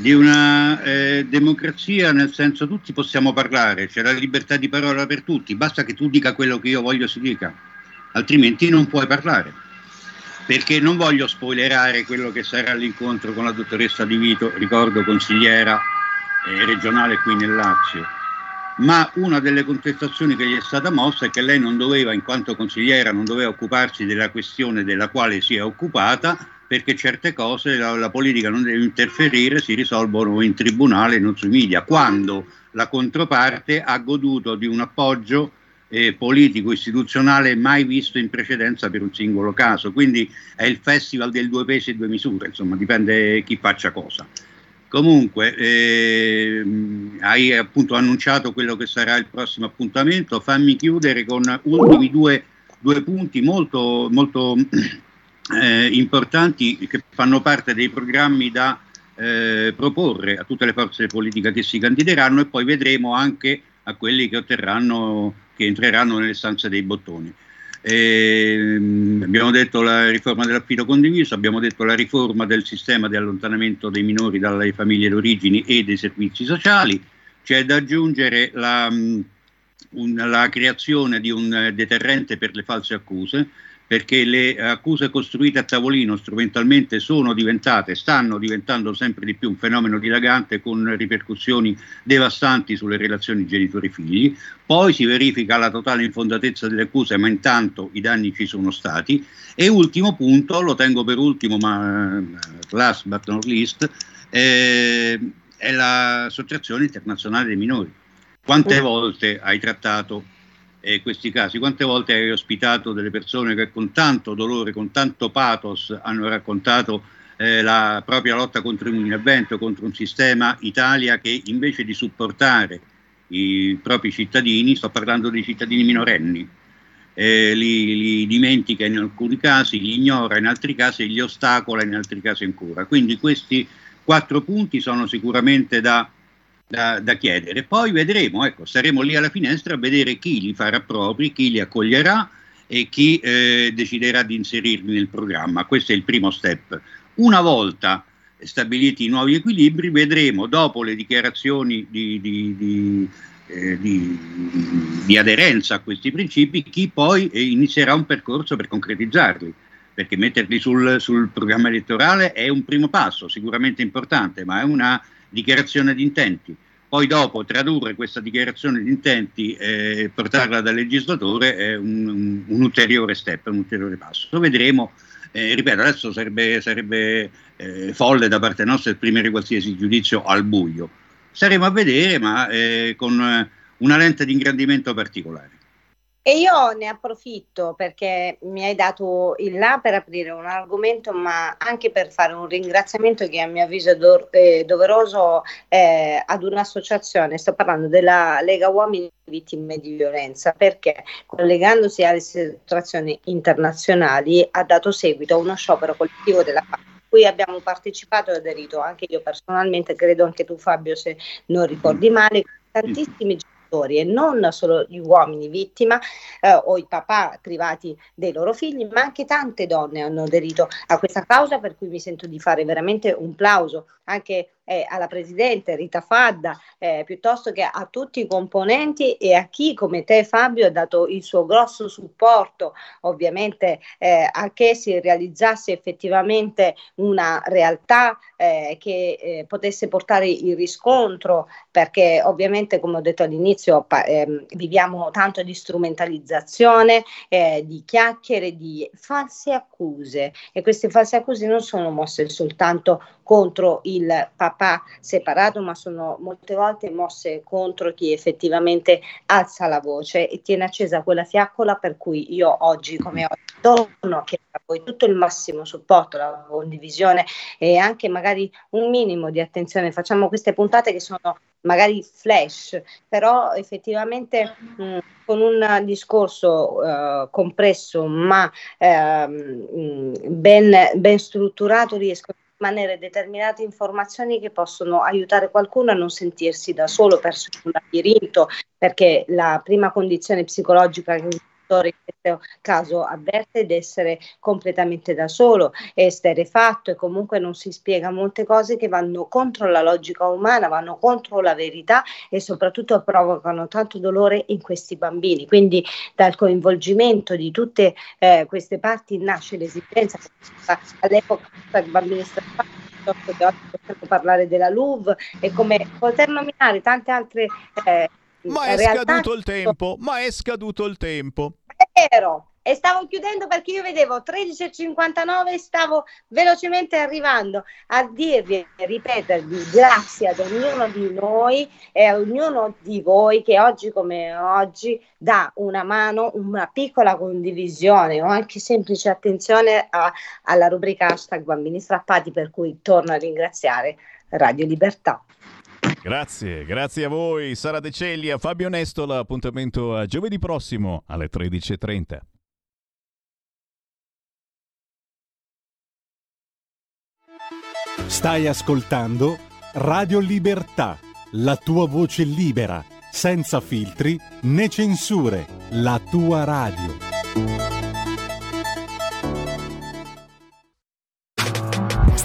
di una eh, democrazia nel senso tutti possiamo parlare, c'è la libertà di parola per tutti, basta che tu dica quello che io voglio si dica, altrimenti non puoi parlare. Perché non voglio spoilerare quello che sarà l'incontro con la dottoressa Di Vito, ricordo consigliera eh, regionale qui nel Lazio, ma una delle contestazioni che gli è stata mossa è che lei non doveva, in quanto consigliera, non doveva occuparsi della questione della quale si è occupata, perché certe cose la, la politica non deve interferire, si risolvono in tribunale, non sui media, quando la controparte ha goduto di un appoggio eh, politico istituzionale mai visto in precedenza per un singolo caso. Quindi è il festival del due pesi e due misure, insomma, dipende chi faccia cosa. Comunque, eh, hai appunto annunciato quello che sarà il prossimo appuntamento. Fammi chiudere con ultimi due, due punti molto, molto eh, importanti che fanno parte dei programmi da eh, proporre a tutte le forze politiche che si candideranno e poi vedremo anche a quelli che otterranno che entreranno nelle stanze dei bottoni. Eh, abbiamo detto la riforma dell'affido condiviso, abbiamo detto la riforma del sistema di allontanamento dei minori dalle famiglie d'origine e dei servizi sociali, c'è da aggiungere la, un, la creazione di un deterrente per le false accuse, perché le accuse costruite a tavolino strumentalmente sono diventate, stanno diventando sempre di più un fenomeno dilagante con ripercussioni devastanti sulle relazioni genitori-figli. Poi si verifica la totale infondatezza delle accuse, ma intanto i danni ci sono stati. E ultimo punto, lo tengo per ultimo, ma eh, last but not least, eh, è la sottrazione internazionale dei minori. Quante volte hai trattato eh, questi casi. Quante volte hai ospitato delle persone che con tanto dolore, con tanto pathos hanno raccontato eh, la propria lotta contro un evento, contro un sistema Italia che invece di supportare i propri cittadini, sto parlando dei cittadini minorenni, eh, li, li, dimentica in alcuni casi, li ignora in altri casi li ostacola in altri casi ancora. Quindi questi quattro punti sono sicuramente da da, da, chiedere. Poi vedremo, ecco, saremo lì alla finestra a vedere chi li farà propri, chi li accoglierà e chi eh, deciderà di inserirli nel programma. Questo è il primo step. Una volta stabiliti i nuovi equilibri, vedremo dopo le dichiarazioni di, di, di, eh, di aderenza a questi principi chi poi inizierà un percorso per concretizzarli perché metterli sul, sul, programma elettorale è un primo passo, sicuramente importante, ma è una dichiarazione di intenti. Poi dopo tradurre questa dichiarazione di intenti e eh, portarla dal legislatore è un, un, un, ulteriore step, un ulteriore passo. Lo vedremo, eh, ripeto, adesso sarebbe, sarebbe eh, folle da parte nostra esprimere qualsiasi giudizio al buio. Staremo a vedere, ma eh, con una lente di ingrandimento particolare. E io ne approfitto perché mi hai dato il là per aprire un argomento, ma anche per fare un ringraziamento che a mio avviso è do- eh, doveroso eh, ad un'associazione. Sto parlando della Lega Uomini Vittime di Violenza, perché collegandosi alle situazioni internazionali ha dato seguito a uno sciopero collettivo della cui abbiamo partecipato e aderito anche io personalmente, credo anche tu Fabio se non ricordi male, tantissimi giorni e non solo gli uomini vittima eh, o i papà privati dei loro figli, ma anche tante donne hanno aderito a questa causa, per cui mi sento di fare veramente un plauso anche eh, alla Presidente Rita Fadda, eh, piuttosto che a tutti i componenti e a chi come te Fabio ha dato il suo grosso supporto. Ovviamente eh, a che si realizzasse effettivamente una realtà eh, che eh, potesse portare il riscontro, perché ovviamente come ho detto all'inizio pa- ehm, viviamo tanto di strumentalizzazione, eh, di chiacchiere, di false accuse. E queste false accuse non sono mosse soltanto contro il papà separato, ma sono molte volte mosse contro chi effettivamente alza la voce e tiene accesa quella fiaccola per cui io oggi come oggi torno chiedere a voi tutto il massimo supporto, la condivisione e anche magari un minimo di attenzione. Facciamo queste puntate che sono magari flash, però effettivamente mh, con un discorso uh, compresso ma uh, ben, ben strutturato riesco a rimanere determinate informazioni che possono aiutare qualcuno a non sentirsi da solo perso in un labirinto, perché la prima condizione psicologica che in questo caso avverte di essere completamente da solo, è esterefatto e comunque non si spiega molte cose che vanno contro la logica umana, vanno contro la verità e soprattutto provocano tanto dolore in questi bambini. Quindi dal coinvolgimento di tutte eh, queste parti nasce l'esigenza all'epoca i bambini strappati possiamo parlare della Louvre e come poter nominare tante altre eh, ma è realtà... scaduto il tempo, ma è scaduto il tempo. È vero, e stavo chiudendo perché io vedevo 13.59 e stavo velocemente arrivando a dirvi ripetervi grazie ad ognuno di noi e a ognuno di voi che oggi come oggi dà una mano, una piccola condivisione o anche semplice attenzione a, alla rubrica hashtag bambini strappati per cui torno a ringraziare Radio Libertà. Grazie, grazie a voi, Sara De Ceglia, Fabio Nestola, appuntamento a giovedì prossimo alle 13.30. Stai ascoltando Radio Libertà, la tua voce libera, senza filtri né censure, la tua radio.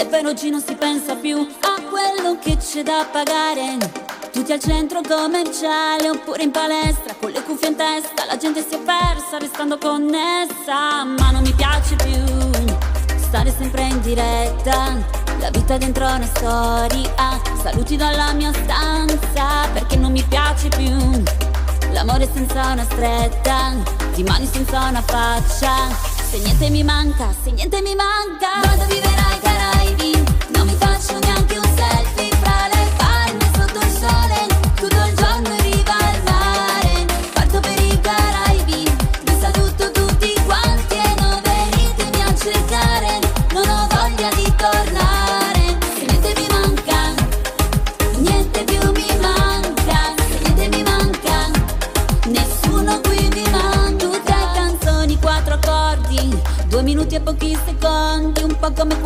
E per oggi non si pensa più a quello che c'è da pagare. Tutti al centro commerciale oppure in palestra con le cuffie in testa, la gente si è persa restando connessa, ma non mi piace più stare sempre in diretta. La vita dentro una storia, saluti dalla mia stanza perché non mi piace più L'amore senza una stretta, di mani senza una faccia. Se niente mi manca, se niente mi manca, vado a vivere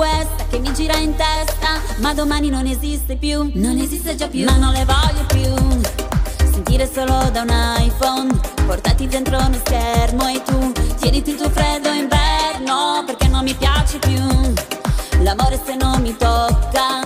questa che mi gira in testa, ma domani non esiste più, non esiste già più, ma non le voglio più. Sentire solo da un iPhone, portati dentro uno schermo e tu tieniti il tuo freddo inverno, perché non mi piace più. L'amore se non mi tocca,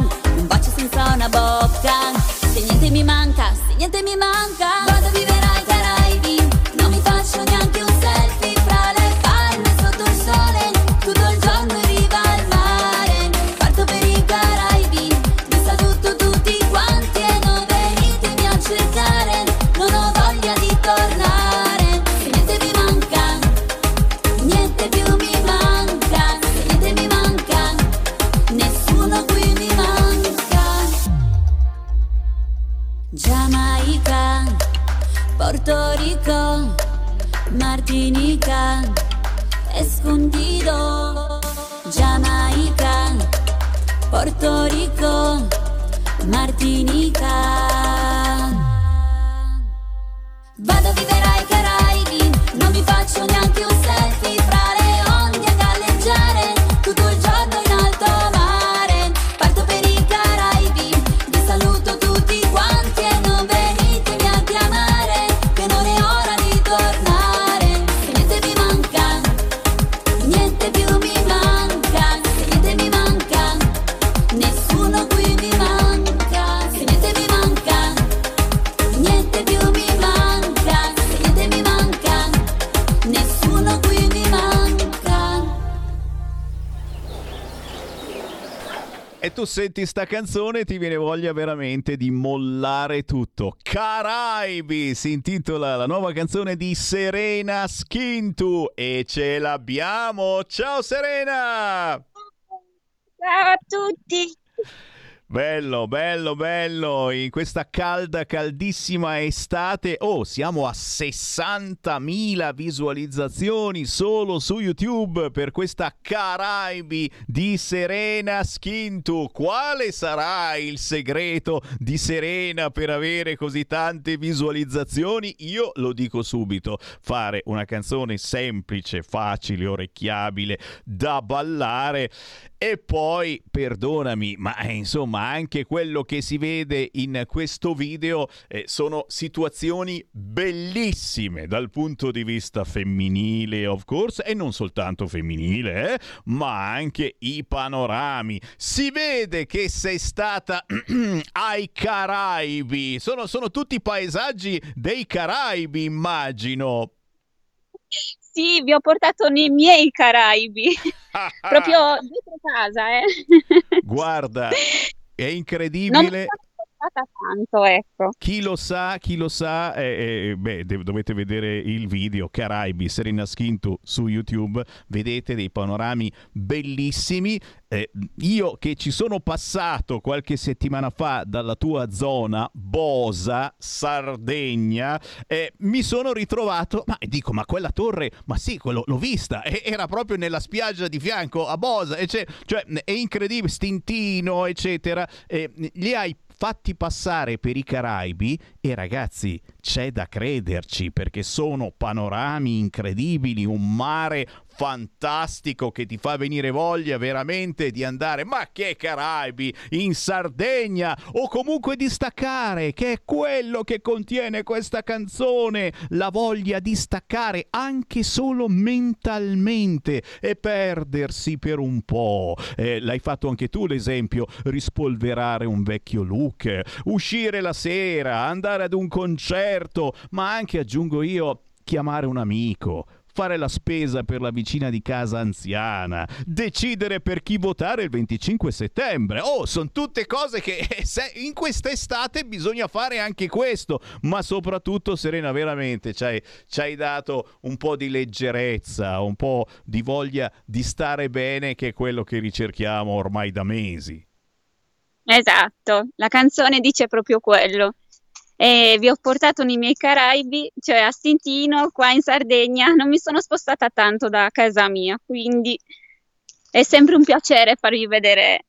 tu senti sta canzone ti viene voglia veramente di mollare tutto. Caraibi si intitola la nuova canzone di Serena Skintu e ce l'abbiamo. Ciao Serena! Ciao a tutti! Bello, bello, bello, in questa calda, caldissima estate. Oh, siamo a 60.000 visualizzazioni solo su YouTube per questa Caraibi di Serena Skintu. Quale sarà il segreto di Serena per avere così tante visualizzazioni? Io lo dico subito, fare una canzone semplice, facile, orecchiabile, da ballare e poi, perdonami, ma eh, insomma anche quello che si vede in questo video eh, sono situazioni bellissime dal punto di vista femminile, of course, e non soltanto femminile, eh, ma anche i panorami. Si vede che sei stata ai Caraibi, sono, sono tutti paesaggi dei Caraibi, immagino. Sì, vi ho portato nei miei Caraibi, proprio dietro casa, eh. Guarda, è incredibile. Spostata tanto, ecco. Chi lo sa, chi lo sa, eh, eh, beh, dovete vedere il video Caraibi Serena Skintu su YouTube, vedete dei panorami bellissimi. Eh, io che ci sono passato qualche settimana fa dalla tua zona, Bosa, Sardegna, eh, mi sono ritrovato, ma dico, ma quella torre, ma sì, quello, l'ho vista, era proprio nella spiaggia di fianco a Bosa, e cioè è incredibile, Stintino, eccetera, li hai fatti passare per i Caraibi e ragazzi c'è da crederci perché sono panorami incredibili, un mare fantastico che ti fa venire voglia veramente di andare, ma che Caraibi, in Sardegna o comunque di staccare, che è quello che contiene questa canzone, la voglia di staccare anche solo mentalmente e perdersi per un po'. Eh, l'hai fatto anche tu l'esempio, rispolverare un vecchio look, uscire la sera, andare ad un concerto, ma anche aggiungo io chiamare un amico, fare la spesa per la vicina di casa anziana, decidere per chi votare il 25 settembre. Oh, sono tutte cose che eh, in quest'estate bisogna fare anche questo, ma soprattutto Serena veramente ci hai, ci hai dato un po' di leggerezza, un po' di voglia di stare bene che è quello che ricerchiamo ormai da mesi. Esatto, la canzone dice proprio quello. E vi ho portato nei miei Caraibi, cioè a Stintino, qua in Sardegna. Non mi sono spostata tanto da casa mia, quindi è sempre un piacere farvi vedere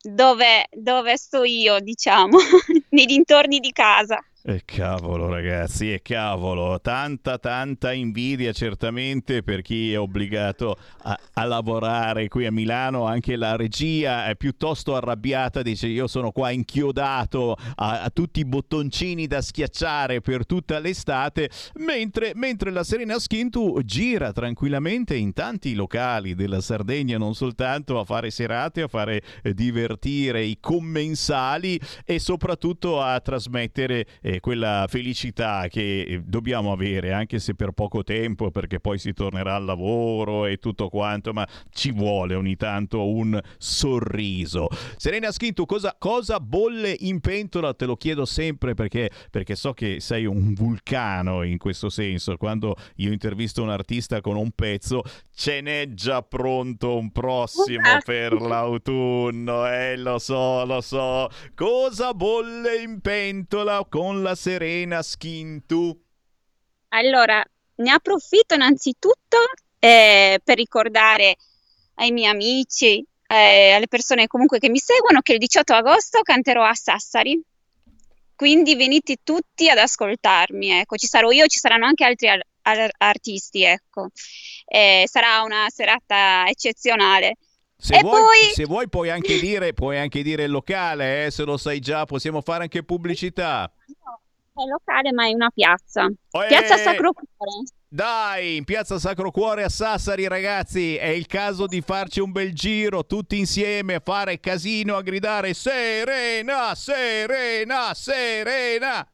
dove, dove sto io, diciamo, nei dintorni di casa. E cavolo ragazzi, e cavolo, tanta tanta invidia certamente per chi è obbligato a, a lavorare qui a Milano, anche la regia è piuttosto arrabbiata, dice io sono qua inchiodato a, a tutti i bottoncini da schiacciare per tutta l'estate, mentre, mentre la Serena Skintu gira tranquillamente in tanti locali della Sardegna, non soltanto a fare serate, a fare eh, divertire i commensali e soprattutto a trasmettere eh, quella felicità che eh, dobbiamo avere, anche se per poco tempo, perché poi si tornerà al lavoro e tutto quanto, ma ci vuole ogni tanto un sorriso. Serena Schintu, cosa, cosa bolle in pentola? Te lo chiedo sempre perché, perché so che sei un vulcano in questo senso. Quando io intervisto un artista con un pezzo, ce n'è già pronto un prossimo per l'autunno, eh, lo so, lo so. Cosa bolle in pentola con la Serena Schintu? Allora, ne approfitto innanzitutto eh, per ricordare ai miei amici, eh, alle persone comunque che mi seguono, che il 18 agosto canterò a Sassari. Quindi venite tutti ad ascoltarmi, ecco, ci sarò io, ci saranno anche altri ar- ar- artisti, ecco. Eh, sarà una serata eccezionale. Se, E vuoi, poi- se vuoi puoi anche dire, puoi anche dire il locale, eh, se lo sai già, possiamo fare anche pubblicità. È locale, ma è una piazza. Eh! Piazza Sacro Cuore. Dai, in piazza Sacro Cuore a Sassari, ragazzi, è il caso di farci un bel giro tutti insieme a fare casino, a gridare Serena, Serena, Serena.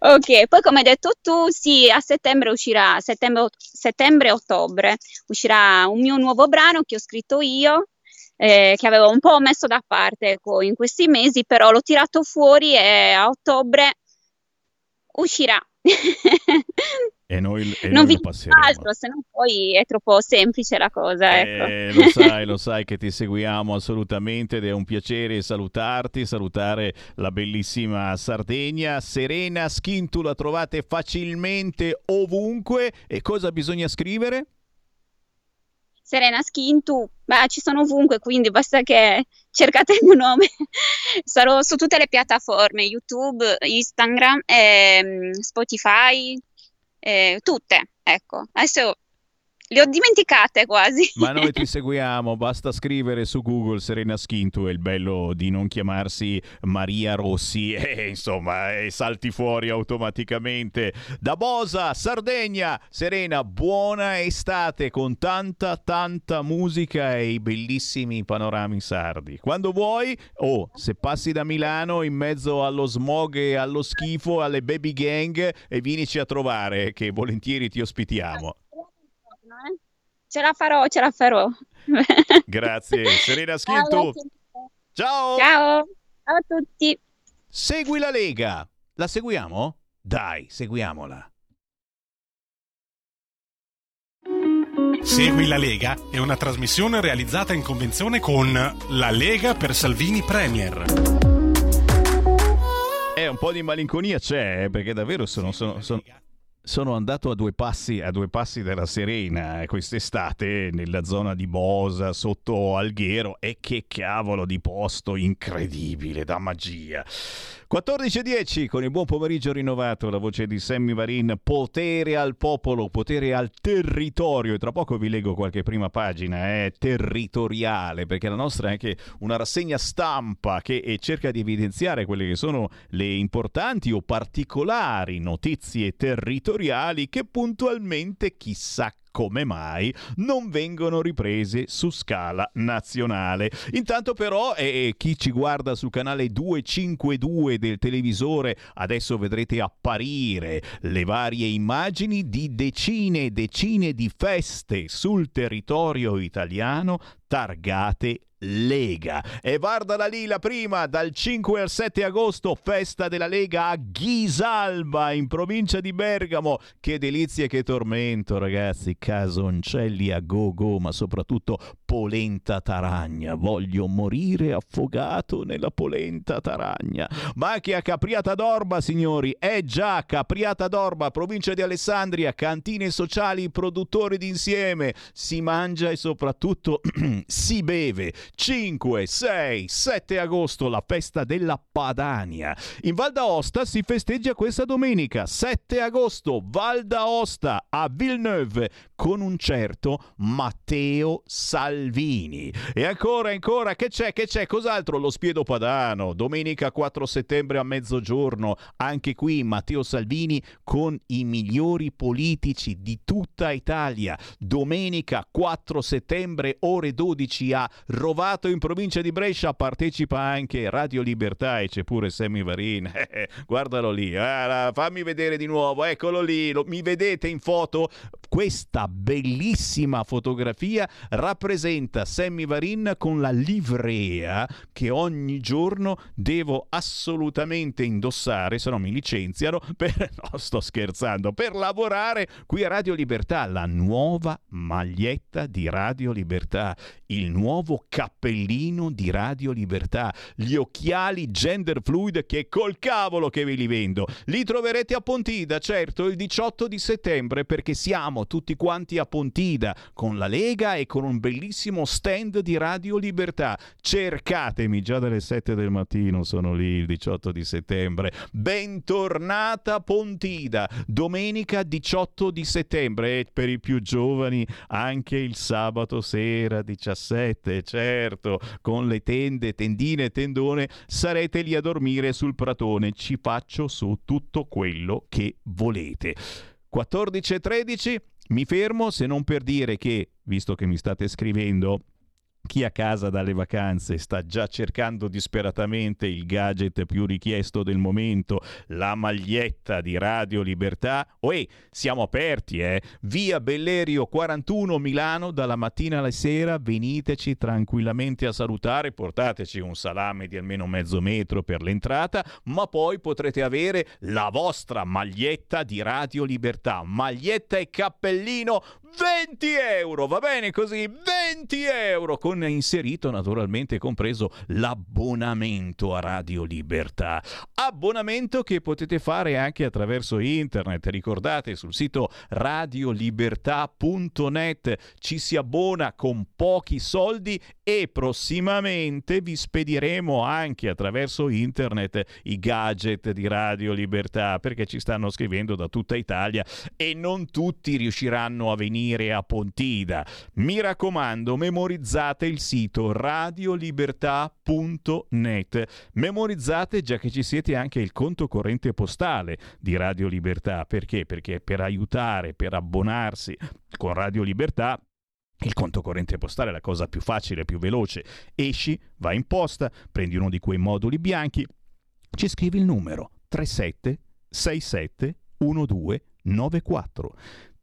Ok, poi come hai detto tu, sì, a settembre uscirà, settembre, settembre-ottobre, uscirà un mio nuovo brano che ho scritto io, eh, che avevo un po' messo da parte ecco, in questi mesi, però l'ho tirato fuori e a ottobre uscirà. E noi, e non noi vi passeremo. altro, se no poi è troppo semplice la cosa. Ecco. Eh, lo sai, lo sai che ti seguiamo assolutamente ed è un piacere salutarti, salutare la bellissima Sardegna. Serena Schintu la trovate facilmente ovunque e cosa bisogna scrivere? Serena Schintu, beh, ci sono ovunque, quindi basta che cercate il mio nome. Sarò su tutte le piattaforme, YouTube, Instagram, ehm, Spotify, eh, tutte. Ecco, adesso le ho dimenticate quasi. Ma noi ti seguiamo, basta scrivere su Google Serena Schintu, è il bello di non chiamarsi Maria Rossi e insomma e salti fuori automaticamente. Da Bosa, Sardegna, Serena, buona estate con tanta tanta musica e i bellissimi panorami sardi. Quando vuoi, o oh, se passi da Milano in mezzo allo smog e allo schifo, alle baby gang e vienici a trovare che volentieri ti ospitiamo. Ce la farò, ce la farò. Grazie, Serena Schintu. Ciao. Ciao. Ciao a tutti. Segui la Lega. La seguiamo? Dai, seguiamola. Segui la Lega è una trasmissione realizzata in convenzione con La Lega per Salvini Premier. Eh, un po' di malinconia c'è, eh, perché davvero sono, sono, sono, sono andato a due, passi, a due passi della Serena quest'estate nella zona di Bosa sotto Alghero e che cavolo di posto incredibile da magia. 14.10 con il buon pomeriggio rinnovato la voce di Sammy Varin potere al popolo potere al territorio. E tra poco vi leggo qualche prima pagina è eh, territoriale perché la nostra è anche una rassegna stampa che cerca di evidenziare quelle che sono le importanti o particolari notizie territoriali che puntualmente chissà come mai non vengono riprese su scala nazionale. Intanto però eh, chi ci guarda sul canale 252 del televisore adesso vedrete apparire le varie immagini di decine e decine di feste sul territorio italiano targate Lega. E Varda la Lila prima, dal 5 al 7 agosto, festa della Lega a Ghisalba, in provincia di Bergamo. Che delizia e che tormento, ragazzi. Casoncelli a go go, ma soprattutto polenta taragna. Voglio morire affogato nella polenta taragna. Ma anche a Capriata d'Orba, signori. Eh già, Capriata d'Orba, provincia di Alessandria, cantine sociali, produttori d'insieme. Si mangia e soprattutto si beve. 5, 6, 7 agosto la festa della Padania. In Val d'Aosta si festeggia questa domenica, 7 agosto, Val d'Aosta a Villeneuve con un certo Matteo Salvini. E ancora, ancora, che c'è, che c'è? Cos'altro? Lo Spiedo Padano, domenica 4 settembre a mezzogiorno, anche qui Matteo Salvini con i migliori politici di tutta Italia. Domenica 4 settembre, ore 12 a Rovato in provincia di Brescia, partecipa anche Radio Libertà e c'è pure Sammy Varin. Guardalo lì, ah, fammi vedere di nuovo, eccolo lì, lo, mi vedete in foto? Questa bellissima fotografia rappresenta Sammy Varin con la livrea che ogni giorno devo assolutamente indossare, se no mi licenziano, per, no sto scherzando, per lavorare qui a Radio Libertà, la nuova maglietta di Radio Libertà, il nuovo cappellino di Radio Libertà, gli occhiali gender fluid che col cavolo che ve li vendo. Li troverete a Pontida, certo, il 18 di settembre perché siamo tutti quanti a Pontida con la Lega e con un bellissimo stand di Radio Libertà. Cercatemi già dalle 7 del mattino, sono lì il 18 di settembre. Bentornata Pontida, domenica 18 di settembre e per i più giovani anche il sabato sera 17, certo, con le tende, tendine, tendone, sarete lì a dormire sul pratone. Ci faccio su tutto quello che volete. 14 e 13 mi fermo se non per dire che, visto che mi state scrivendo, Chi a casa dalle vacanze sta già cercando disperatamente il gadget più richiesto del momento, la maglietta di Radio Libertà. Uè, siamo aperti, eh? Via Bellerio 41 Milano, dalla mattina alla sera, veniteci tranquillamente a salutare, portateci un salame di almeno mezzo metro per l'entrata, ma poi potrete avere la vostra maglietta di Radio Libertà, maglietta e cappellino 20 euro, va bene così? 20 euro con inserito naturalmente compreso l'abbonamento a Radio Libertà. Abbonamento che potete fare anche attraverso internet. Ricordate sul sito radiolibertà.net ci si abbona con pochi soldi e prossimamente vi spediremo anche attraverso internet i gadget di Radio Libertà perché ci stanno scrivendo da tutta Italia e non tutti riusciranno a venire a Pontida. Mi raccomando, memorizzate il sito radiolibertà.net. Memorizzate già che ci siete anche il conto corrente postale di Radio Libertà. Perché? Perché per aiutare, per abbonarsi con Radio Libertà il conto corrente postale è la cosa più facile, più veloce. Esci, vai in posta, prendi uno di quei moduli bianchi, ci scrivi il numero 37 67 12 94.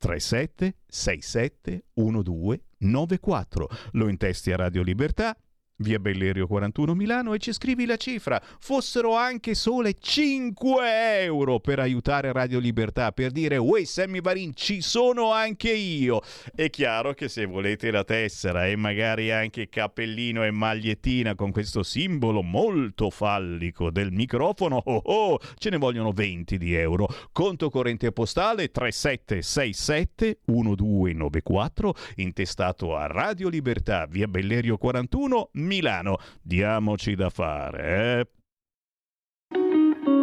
37 67 12 94. Lo intesti a Radio Libertà via Bellerio 41 Milano e ci scrivi la cifra. Fossero anche sole 5 euro per aiutare Radio Libertà, per dire, uè Sammy Varin, ci sono anche io. È chiaro che se volete la tessera e magari anche cappellino e magliettina con questo simbolo molto fallico del microfono, oh oh, ce ne vogliono 20 di euro. Conto corrente postale 3767 1294, intestato a Radio Libertà, via Bellerio 41 Milano. Diamoci da fare, eh?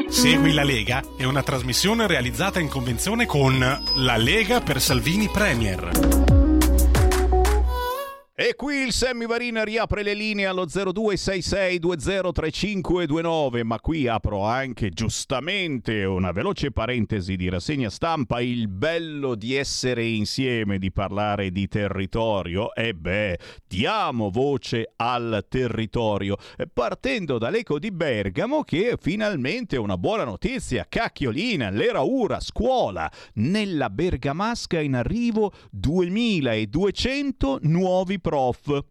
Segui la Lega è una trasmissione realizzata in convenzione con La Lega per Salvini Premier. E qui il Sammy Varina riapre le linee allo 0266203529, ma qui apro anche giustamente una veloce parentesi di rassegna stampa, il bello di essere insieme, di parlare di territorio, e beh, diamo voce al territorio, partendo dall'eco di Bergamo che finalmente una buona notizia, cacchiolina, l'era ura, scuola, nella Bergamasca in arrivo 2200 nuovi prof.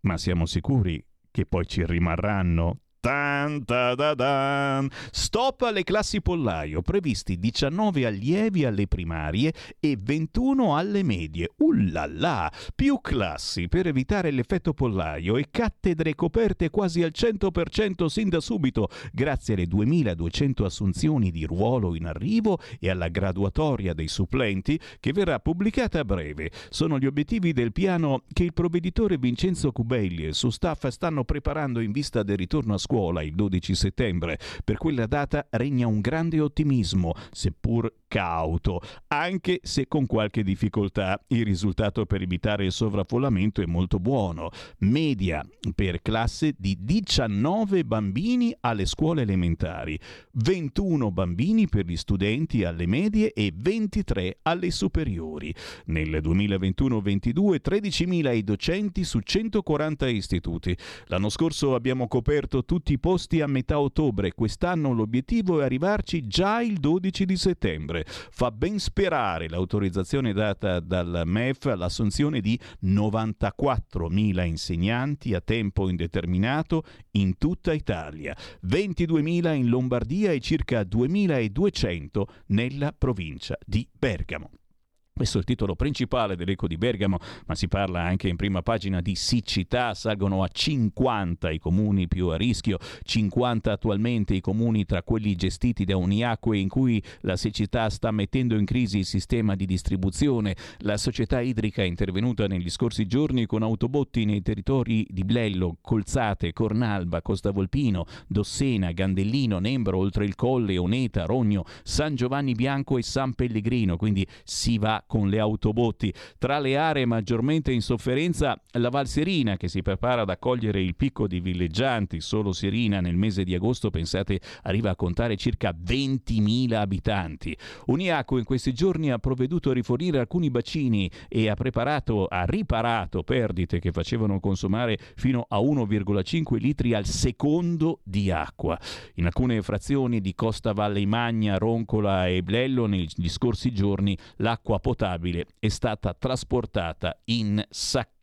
Ma siamo sicuri che poi ci rimarranno? Tan, ta, da, dan. Stop alle classi pollaio, previsti 19 allievi alle primarie e 21 alle medie. Ullala! Più classi per evitare l'effetto pollaio e cattedre coperte quasi al 100% sin da subito, grazie alle 2200 assunzioni di ruolo in arrivo e alla graduatoria dei supplenti che verrà pubblicata a breve. Sono gli obiettivi del piano che il provveditore Vincenzo Cubelli e il suo staff stanno preparando in vista del ritorno a scuola il 12 settembre. Per quella data regna un grande ottimismo, seppur cauto, anche se con qualche difficoltà. Il risultato per evitare il sovraffollamento è molto buono. Media per classe di 19 bambini alle scuole elementari, 21 bambini per gli studenti alle medie e 23 alle superiori. Nel 2021-22 13.000 i docenti su 140 istituti. L'anno scorso abbiamo coperto tutti i posti a metà ottobre, quest'anno l'obiettivo è arrivarci già il 12 di settembre. Fa ben sperare l'autorizzazione data dal MEF all'assunzione di 94.000 insegnanti a tempo indeterminato in tutta Italia, 22.000 in Lombardia e circa 2.200 nella provincia di Bergamo. Questo è il titolo principale dell'Eco di Bergamo, ma si parla anche in prima pagina di siccità. Salgono a 50 i comuni più a rischio, 50 attualmente i comuni tra quelli gestiti da Uniacque in cui la siccità sta mettendo in crisi il sistema di distribuzione. La società idrica è intervenuta negli scorsi giorni con autobotti nei territori di Blello, Colzate, Cornalba, Costa Volpino, Dossena, Gandellino, Nembro, oltre il Colle, Oneta, Rogno, San Giovanni Bianco e San Pellegrino. Quindi si va con le autobotti. Tra le aree maggiormente in sofferenza la Val Serina che si prepara ad accogliere il picco di villeggianti. Solo Serina nel mese di agosto, pensate, arriva a contare circa 20.000 abitanti. Uniaco in questi giorni ha provveduto a rifornire alcuni bacini e ha preparato, ha riparato perdite che facevano consumare fino a 1,5 litri al secondo di acqua. In alcune frazioni di Costa Valle Magna, Roncola e Blello negli scorsi giorni l'acqua potabile è stata trasportata in sacchetti.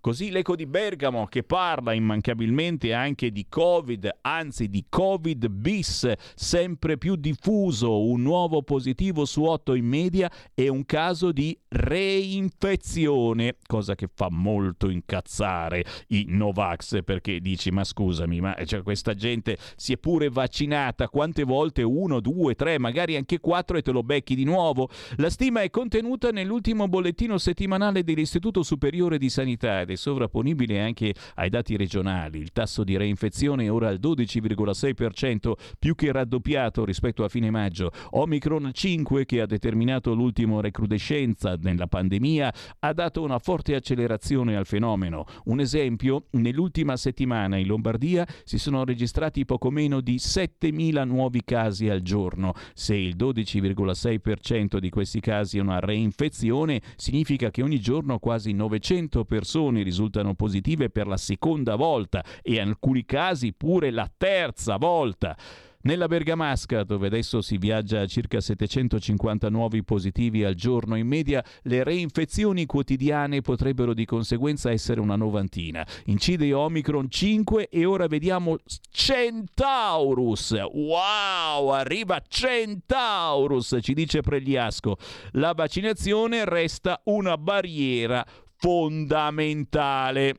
Così l'eco di Bergamo che parla immancabilmente anche di Covid, anzi di Covid bis, sempre più diffuso, un nuovo positivo su 8 in media e un caso di reinfezione, cosa che fa molto incazzare i Novax perché dici ma scusami, ma cioè, questa gente si è pure vaccinata quante volte? Uno, due, tre, magari anche quattro e te lo becchi di nuovo? La stima è contenuta nell'ultimo bollettino settimanale dell'Istituto Superiore di Sanità ed è sovrapponibile anche ai dati regionali. Il tasso di reinfezione è ora al 12,6%, più che raddoppiato rispetto a fine maggio. Omicron 5, che ha determinato l'ultimo recrudescenza nella pandemia, ha dato una forte accelerazione al fenomeno. Un esempio, nell'ultima settimana in Lombardia si sono registrati poco meno di 7.000 nuovi casi al giorno. Se il 12,6% di questi casi è una reinfezione, significa che ogni giorno quasi 900 persone risultano positive per la seconda volta e in alcuni casi pure la terza volta. Nella Bergamasca, dove adesso si viaggia a circa 750 nuovi positivi al giorno in media, le reinfezioni quotidiane potrebbero di conseguenza essere una novantina. Incide Omicron 5 e ora vediamo Centaurus. Wow, arriva Centaurus, ci dice Pregliasco. La vaccinazione resta una barriera fondamentale.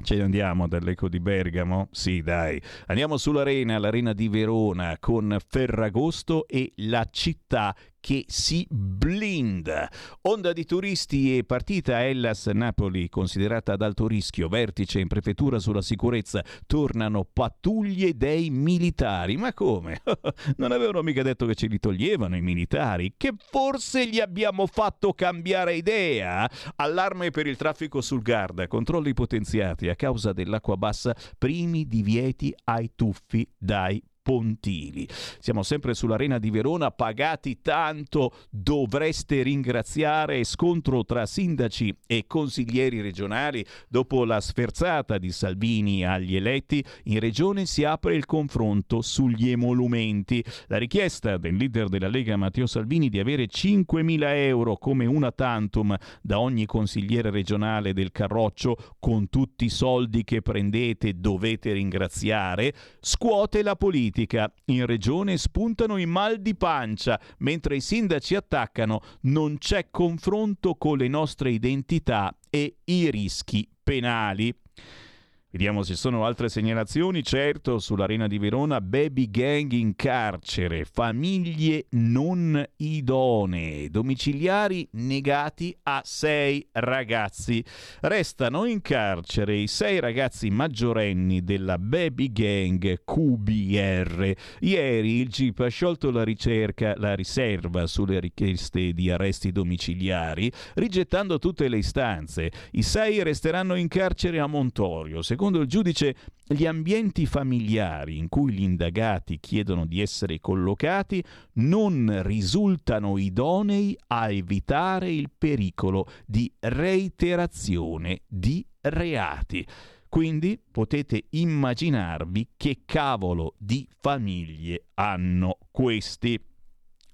Ce ne andiamo dall'Eco di Bergamo? Sì, dai. Andiamo sull'arena, l'arena di Verona con Ferragosto e la città che si blinda. Onda di turisti e partita Hellas Napoli, considerata ad alto rischio, vertice in prefettura sulla sicurezza, tornano pattuglie dei militari. Ma come? non avevano mica detto che ce li toglievano i militari? Che forse gli abbiamo fatto cambiare idea? Allarme per il traffico sul Garda, controlli potenziati a causa dell'acqua bassa, primi divieti ai tuffi dai Pontili. Siamo sempre sull'arena di Verona, pagati tanto, dovreste ringraziare. Scontro tra sindaci e consiglieri regionali. Dopo la sferzata di Salvini agli eletti, in regione si apre il confronto sugli emolumenti. La richiesta del leader della Lega Matteo Salvini di avere 5.000 euro come una tantum da ogni consigliere regionale del Carroccio con tutti i soldi che prendete dovete ringraziare, scuote la politica politica. In regione spuntano i mal di pancia, mentre i sindaci attaccano non c'è confronto con le nostre identità e i rischi penali. Vediamo se sono altre segnalazioni. Certo, sull'Arena di Verona, baby gang in carcere, famiglie non idonee, domiciliari negati a sei ragazzi. Restano in carcere i sei ragazzi maggiorenni della baby gang QBR. Ieri il GIP ha sciolto la ricerca, la riserva sulle richieste di arresti domiciliari, rigettando tutte le istanze. I sei resteranno in carcere a Montorio. Secondo il giudice, gli ambienti familiari in cui gli indagati chiedono di essere collocati non risultano idonei a evitare il pericolo di reiterazione di reati. Quindi potete immaginarvi che cavolo di famiglie hanno questi.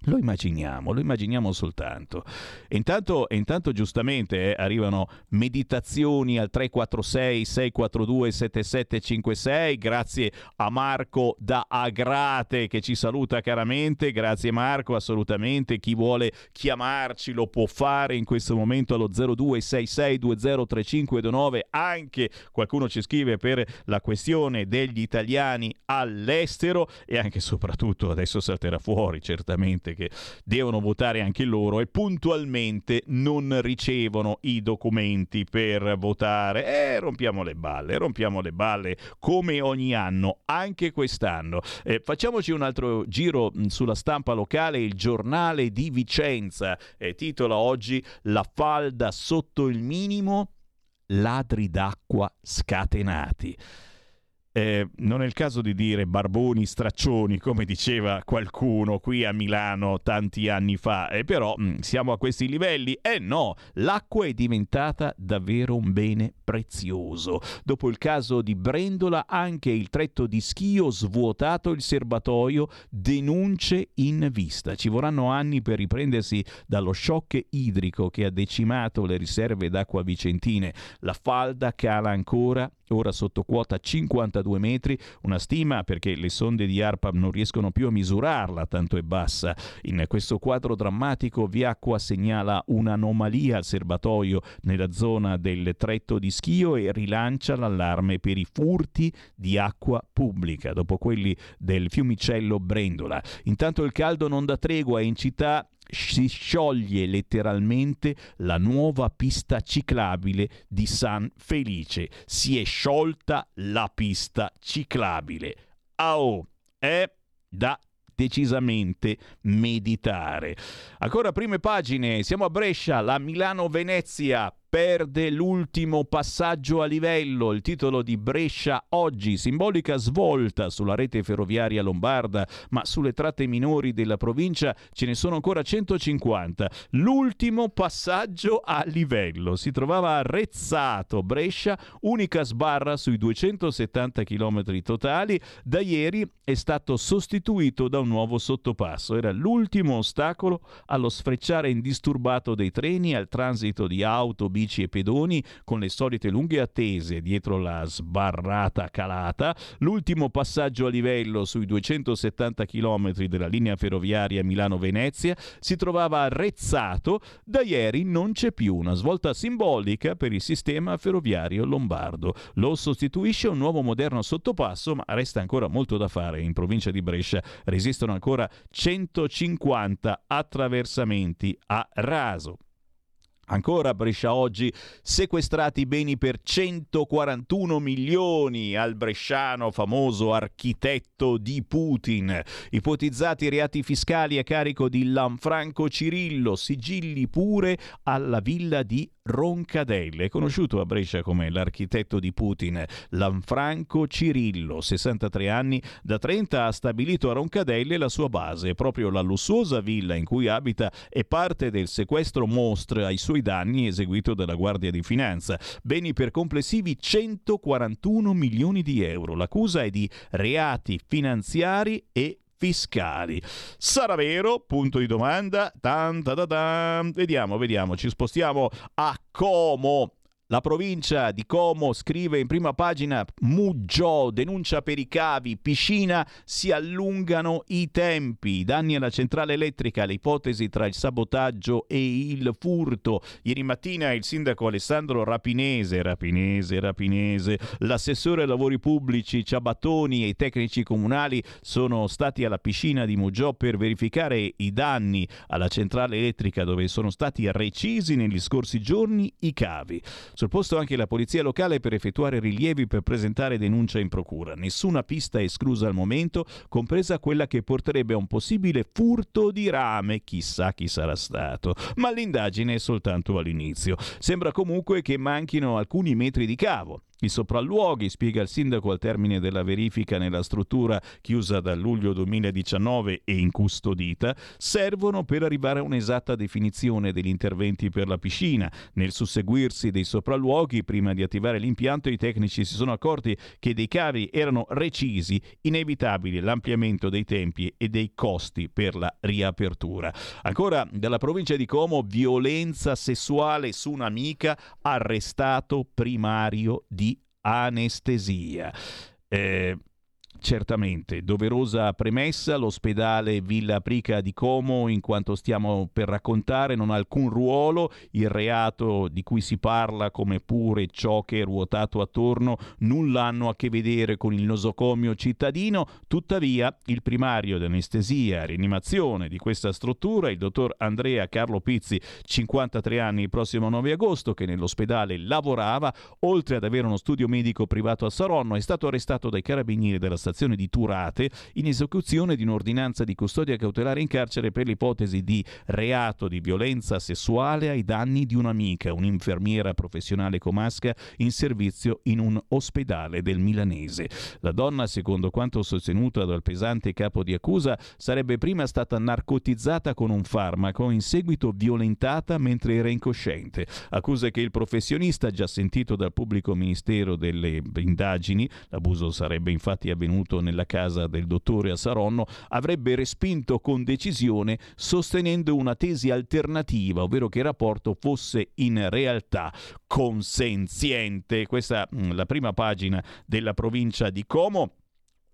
Lo immaginiamo, lo immaginiamo soltanto. E intanto, e intanto giustamente eh, arrivano meditazioni al 346 642 7756, grazie a Marco da Agrate che ci saluta caramente, grazie Marco assolutamente, chi vuole chiamarci lo può fare in questo momento allo 0266203529, anche qualcuno ci scrive per la questione degli italiani all'estero e anche e soprattutto adesso salterà fuori certamente che devono votare anche loro e puntualmente non ricevono i documenti per votare. Eh, rompiamo le balle, rompiamo le balle come ogni anno, anche quest'anno. Eh, facciamoci un altro giro sulla stampa locale, il giornale di Vicenza eh, titola oggi La falda sotto il minimo, ladri d'acqua scatenati. Eh, non è il caso di dire barboni straccioni, come diceva qualcuno qui a Milano tanti anni fa, eh, però mh, mm, siamo a questi livelli? Eh no, l'acqua è diventata davvero un bene prezioso. Dopo il caso di Brendola, anche il tretto di schio svuotato il serbatoio, denunce in vista. Ci vorranno anni per riprendersi dallo shock idrico che ha decimato le riserve d'acqua vicentine. La falda cala ancora ora sotto quota 52 metri, una stima perché le sonde di ARPA non riescono più a misurarla, tanto è bassa. In questo quadro drammatico Viacqua segnala un'anomalia al serbatoio nella zona del tretto di schio e rilancia l'allarme per i furti di acqua pubblica, dopo quelli del fiumicello Brendola. Intanto il caldo non dà tregua in città si scioglie letteralmente la nuova pista ciclabile di San Felice. Si è sciolta la pista ciclabile. Oh, è da decisamente meditare. Ancora prime pagine, siamo a Brescia, la Milano-Venezia perde l'ultimo passaggio a livello, il titolo di Brescia oggi, simbolica svolta sulla rete ferroviaria lombarda, ma sulle tratte minori della provincia ce ne sono ancora 150. L'ultimo passaggio a livello si trovava a Rezzato, Brescia, unica sbarra sui 270 km totali, da ieri è stato sostituito da un nuovo sottopasso. Era l'ultimo ostacolo allo sfrecciare indisturbato dei treni, al transito di auto, bici bici e pedoni con le solite lunghe attese dietro la sbarrata calata, l'ultimo passaggio a livello sui 270 km della linea ferroviaria Milano-Venezia si trovava arrezzato, da ieri non c'è più una svolta simbolica per il sistema ferroviario lombardo. Lo sostituisce un nuovo moderno sottopasso, ma resta ancora molto da fare. In provincia di Brescia resistono ancora 150 attraversamenti a raso. Ancora Brescia oggi sequestrati beni per 141 milioni al bresciano famoso architetto di Putin. Ipotizzati reati fiscali a carico di Lanfranco Cirillo, sigilli pure alla villa di Roncadelle, conosciuto a Brescia come l'architetto di Putin, Lanfranco Cirillo, 63 anni, da 30 ha stabilito a Roncadelle la sua base. Proprio la lussuosa villa in cui abita è parte del sequestro mostre ai suoi danni eseguito dalla Guardia di Finanza. Beni per complessivi 141 milioni di euro. L'accusa è di reati finanziari e fiscali. Sarà vero? Punto di domanda. Tan, ta, ta, ta. Vediamo, vediamo. Ci spostiamo a Como. La provincia di Como scrive in prima pagina Muggio, denuncia per i cavi, piscina, si allungano i tempi, danni alla centrale elettrica, le ipotesi tra il sabotaggio e il furto. Ieri mattina il sindaco Alessandro Rapinese, Rapinese, Rapinese, l'assessore ai lavori pubblici Ciabattoni e i tecnici comunali sono stati alla piscina di Muggio per verificare i danni alla centrale elettrica dove sono stati recisi negli scorsi giorni i cavi. Sul posto anche la polizia locale per effettuare rilievi per presentare denuncia in procura. Nessuna pista esclusa al momento, compresa quella che porterebbe a un possibile furto di rame, chissà chi sarà stato. Ma l'indagine è soltanto all'inizio. Sembra comunque che manchino alcuni metri di cavo. I sopralluoghi, spiega il sindaco al termine della verifica nella struttura chiusa dal luglio 2019 e incustodita, servono per arrivare a un'esatta definizione degli interventi per la piscina. Nel susseguirsi dei sopralluoghi, prima di attivare l'impianto, i tecnici si sono accorti che dei cavi erano recisi, inevitabile l'ampliamento dei tempi e dei costi per la riapertura. Ancora dalla provincia di Como, violenza sessuale su un'amica, arrestato primario di anestesia. Eh, certamente. Doverosa premessa, l'ospedale Villa Prica di Como, in quanto stiamo per raccontare, non ha alcun ruolo, il reato di cui si parla come pure ciò che è ruotato attorno nulla hanno a che vedere con il nosocomio cittadino, tuttavia il primario di anestesia e rianimazione di questa struttura, il dottor Andrea Carlo Pizzi, 53 anni il prossimo 9 agosto, che nell'ospedale lavorava, oltre ad avere uno studio medico privato a Saronno, è stato arrestato dai carabinieri della stazione di Turate in esecuzione di un'ordinanza di custodia cautelare in carcere per l'ipotesi di reato di violenza sessuale ai danni di un'amica, un'infermiera professionale comasca in servizio in un ospedale del milanese. La donna, secondo quanto sostenuto dal pesante capo di accusa, sarebbe prima stata narcotizzata con un farmaco, in seguito violentata mentre era incosciente. Accusa che il professionista, già sentito dal pubblico ministero delle indagini, l'abuso sarebbe infatti avvenuto nella casa del dottore a Saronno, avrebbe respinto con decisione sostenendo una tesi alternativa, ovvero che il rapporto fosse in realtà consenziente. Questa è mm, la prima pagina della provincia di Como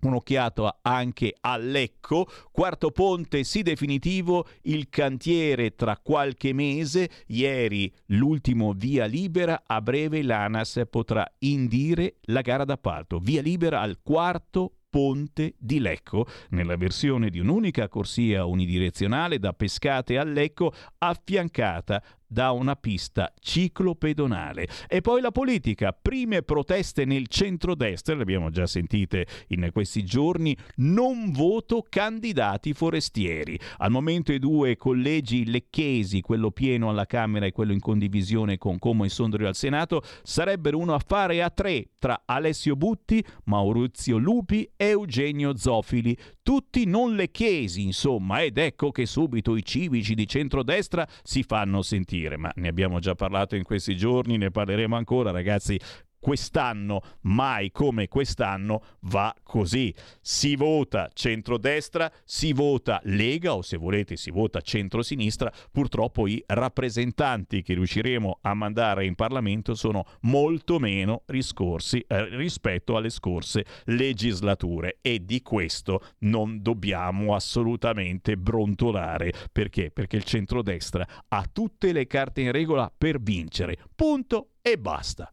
un'occhiata anche a Lecco, quarto ponte sì definitivo, il cantiere tra qualche mese, ieri l'ultimo via libera, a breve l'ANAS potrà indire la gara d'appalto, via libera al quarto ponte di Lecco, nella versione di un'unica corsia unidirezionale da Pescate a Lecco, affiancata da una pista ciclopedonale. E poi la politica, prime proteste nel centrodestra, le abbiamo già sentite in questi giorni, non voto candidati forestieri. Al momento i due collegi lecchesi, quello pieno alla Camera e quello in condivisione con Como e Sondrio al Senato, sarebbero uno affare a tre tra Alessio Butti, Maurizio Lupi e Eugenio Zofili, tutti non lecchesi, insomma, ed ecco che subito i civici di centrodestra si fanno sentire, ma ne abbiamo già parlato in questi giorni, ne parleremo ancora, ragazzi quest'anno, mai come quest'anno, va così. Si vota centrodestra, si vota Lega o se volete si vota centrosinistra. Purtroppo i rappresentanti che riusciremo a mandare in Parlamento sono molto meno riscorsi eh, rispetto alle scorse legislature e di questo non dobbiamo assolutamente brontolare. Perché? Perché il centrodestra ha tutte le carte in regola per vincere. Punto e basta.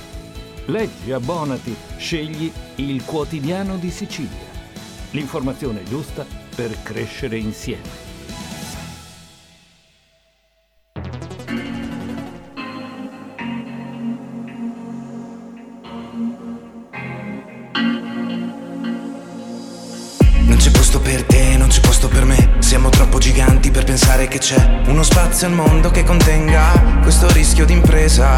Leggi, abbonati, scegli il quotidiano di Sicilia. L'informazione giusta per crescere insieme. Giganti per pensare che c'è uno spazio al mondo che contenga questo rischio d'impresa.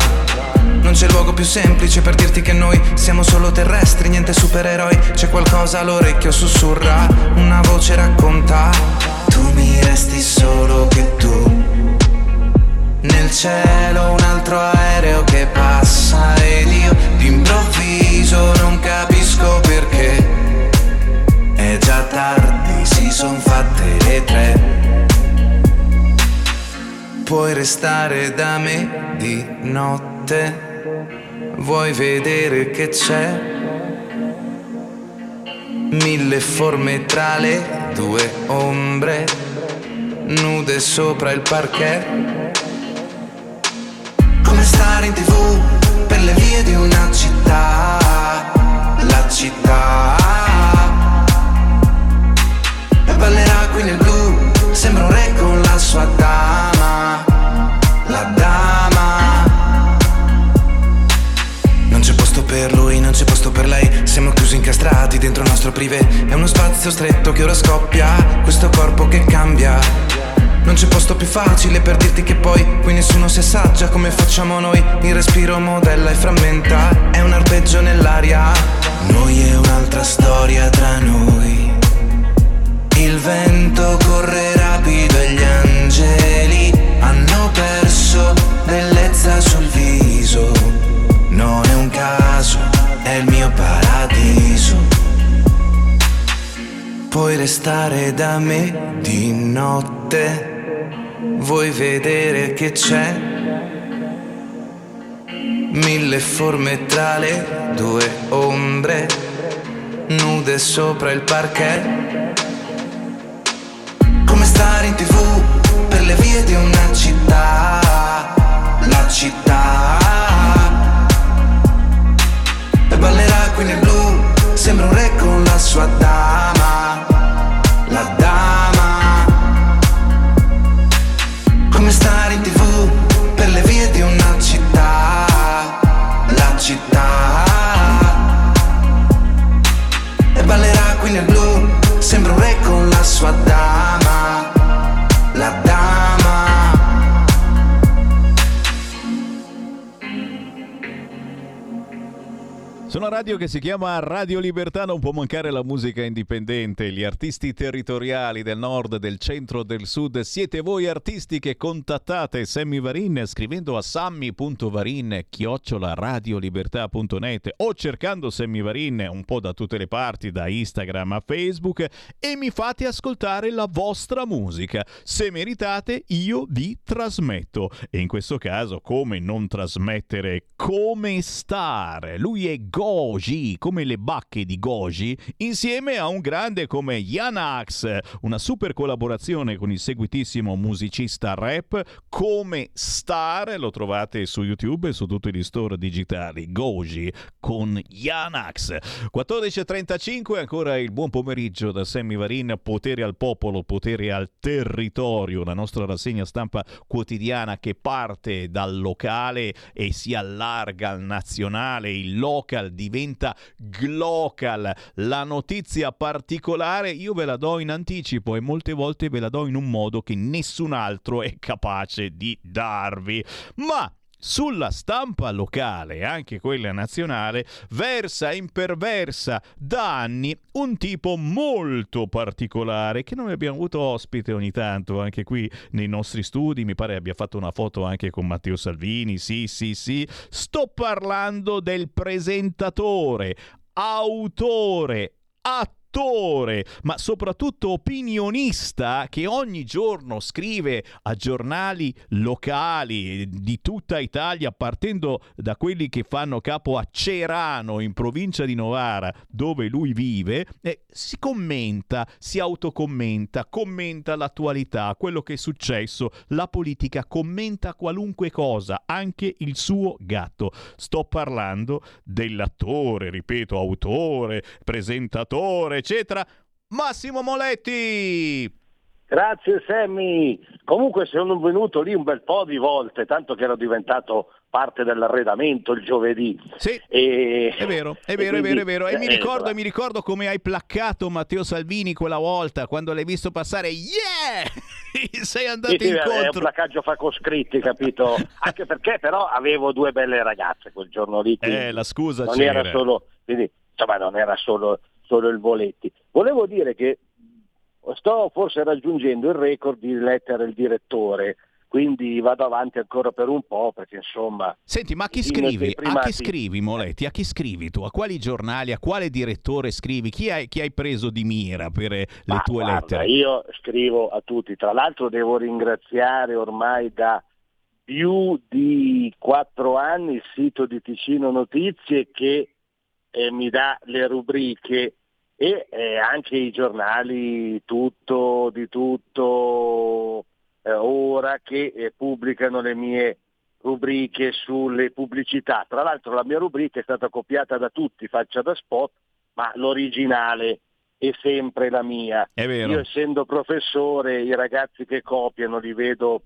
Non c'è luogo più semplice per dirti che noi siamo solo terrestri, niente supereroi. C'è qualcosa all'orecchio sussurra, una voce racconta. Tu mi resti solo che tu. Nel cielo un altro aereo che passa ed io d'improvviso non capisco perché. È già tardi, si son fatte le tre. Puoi restare da me di notte vuoi vedere che c'è? Mille forme tra le due ombre, nude sopra il parquet. Come stare in tv per le vie di una città, la città. Ballerà qui nel blu, sembra un re con la sua dama, la dama. Non c'è posto per lui, non c'è posto per lei. Siamo chiusi incastrati dentro il nostro privé. È uno spazio stretto che ora scoppia. Questo corpo che cambia. Non c'è posto più facile per dirti che poi Qui nessuno si assaggia come facciamo noi. Il respiro modella e frammenta. È un arpeggio nell'aria. Noi è un'altra storia tra noi Il vento corre rapido e gli angeli Hanno perso bellezza sul viso non è un caso, è il mio paradiso. Puoi restare da me di notte, vuoi vedere che c'è? Mille forme tra le due ombre, nude sopra il parquet. Stare in tv per le vie di una città, la città. E ballerà qui nel blu Sembra un re con la sua dama La dama. Come stare in tv Per le vie di una città La città. E ballerà qui nel blu Sembra un re con la sua dama Su una radio che si chiama Radio Libertà non può mancare la musica indipendente, gli artisti territoriali del nord, del centro, del sud. Siete voi artisti che contattate Sammy Varin scrivendo a sammy.varin radiolibertà.net o cercando Sammy Varin un po' da tutte le parti, da Instagram a Facebook e mi fate ascoltare la vostra musica. Se meritate io vi trasmetto. E in questo caso come non trasmettere come stare? Lui è Goji, come le bacche di Goji, insieme a un grande come Yanax, una super collaborazione con il seguitissimo musicista rap come Star, lo trovate su YouTube e su tutti gli store digitali, Goji con Yanax. 14.35, ancora il buon pomeriggio da Sammy Varin, potere al popolo, potere al territorio, la nostra rassegna stampa quotidiana che parte dal locale e si allarga al nazionale, il local diventa glocal. La notizia particolare io ve la do in anticipo e molte volte ve la do in un modo che nessun altro è capace di darvi. Ma sulla stampa locale, anche quella nazionale, versa e imperversa da anni un tipo molto particolare che noi abbiamo avuto ospite ogni tanto anche qui nei nostri studi, mi pare abbia fatto una foto anche con Matteo Salvini, sì sì sì, sto parlando del presentatore, autore, attore attore, ma soprattutto opinionista che ogni giorno scrive a giornali locali di tutta Italia, partendo da quelli che fanno capo a Cerano, in provincia di Novara, dove lui vive, e si commenta, si autocommenta, commenta l'attualità, quello che è successo, la politica, commenta qualunque cosa, anche il suo gatto. Sto parlando dell'attore, ripeto, autore, presentatore, eccetera. Massimo Moletti! Grazie Sammy. Comunque sono venuto lì un bel po' di volte, tanto che ero diventato parte dell'arredamento il giovedì. Sì, e... è vero, è vero, quindi... è vero, è vero. E mi eh, ricordo, esatto. mi ricordo come hai placcato Matteo Salvini quella volta, quando l'hai visto passare, yeah! Sei andato Sì, sì, è un incontro. placaggio fa coscritti, capito? Anche perché però avevo due belle ragazze quel giorno lì. Eh, la scusa non c'era. era solo, quindi, insomma, non era solo, solo il Voletti. Volevo dire che sto forse raggiungendo il record di lettere il direttore, quindi vado avanti ancora per un po' perché insomma... Senti, ma a chi scrivi? A chi scrivi, Moletti? A chi scrivi tu? A quali giornali? A quale direttore scrivi? Chi hai, chi hai preso di mira per eh, le Ma tue guarda, lettere? Io scrivo a tutti, tra l'altro devo ringraziare ormai da più di quattro anni il sito di Ticino Notizie che eh, mi dà le rubriche e eh, anche i giornali tutto, di tutto, eh, ora che eh, pubblicano le mie rubriche sulle pubblicità. Tra l'altro la mia rubrica è stata copiata da tutti, faccia da spot, ma l'originale è sempre la mia. È vero. Io essendo professore, i ragazzi che copiano li vedo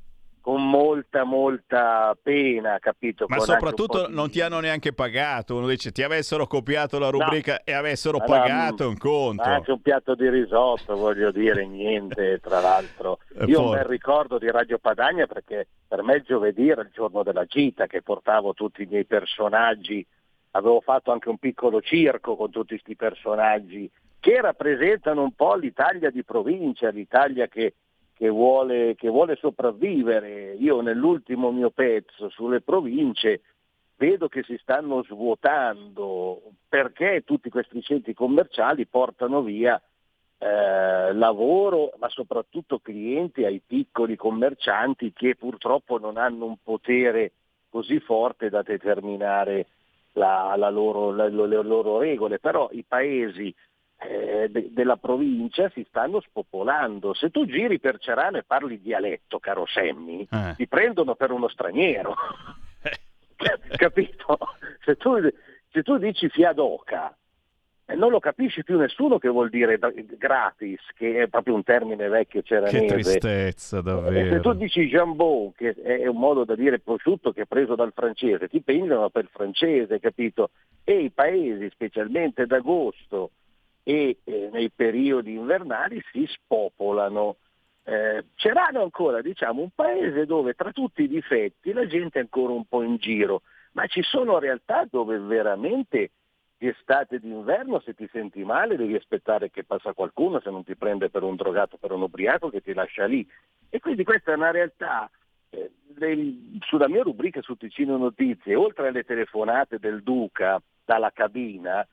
con molta molta pena, capito? Ma Con soprattutto di- non ti hanno neanche pagato. Uno dice ti avessero copiato la rubrica e avessero Ma pagato no, un conto. Anche un piatto di risotto, voglio dire, niente, tra l'altro. È Io ho un bel ricordo di Radio Padania perché per me il giovedì era il giorno della gita che portavo tutti i miei personaggi, avevo fatto anche un piccolo circo con tutti questi personaggi che rappresentano un po' l'Italia di provincia, l'Italia che, che vuole, che vuole sopravvivere. Io nell'ultimo mio pezzo sulle province vedo che si stanno svuotando perché tutti questi centri commerciali portano via eh, lavoro, ma soprattutto clienti ai piccoli commercianti che purtroppo non hanno un potere così forte da determinare la- la loro- la- le loro regole. Però i paesi eh, de- della provincia si stanno spopolando. Se tu giri per Cerano e parli dialetto, caro Semmi, Eh. ti prendono per uno straniero. Capito? Se tu, se tu dici fiadoca, eh, non lo capisci più nessuno che vuol dire gratis, che è proprio un termine vecchio Che ceranese. tristezza, E se tu davvero. dici jambon, che è un modo da dire prosciutto che è preso dal francese, ti prendono per francese, capito? E i paesi, specialmente d'agosto e eh, nei periodi invernali, si spopolano. Eh, Cerano ancora, diciamo, un paese dove tra tutti i difetti la gente è ancora un po' in giro, ma ci sono realtà dove veramente di estate e d'inverno se ti senti male devi aspettare che passa qualcuno se non ti prende per un drogato, per un ubriaco che ti lascia lì. E quindi questa è una realtà. eh, del- sulla mia rubrica su Ticino Notizie, oltre alle telefonate del Duca dalla cabina,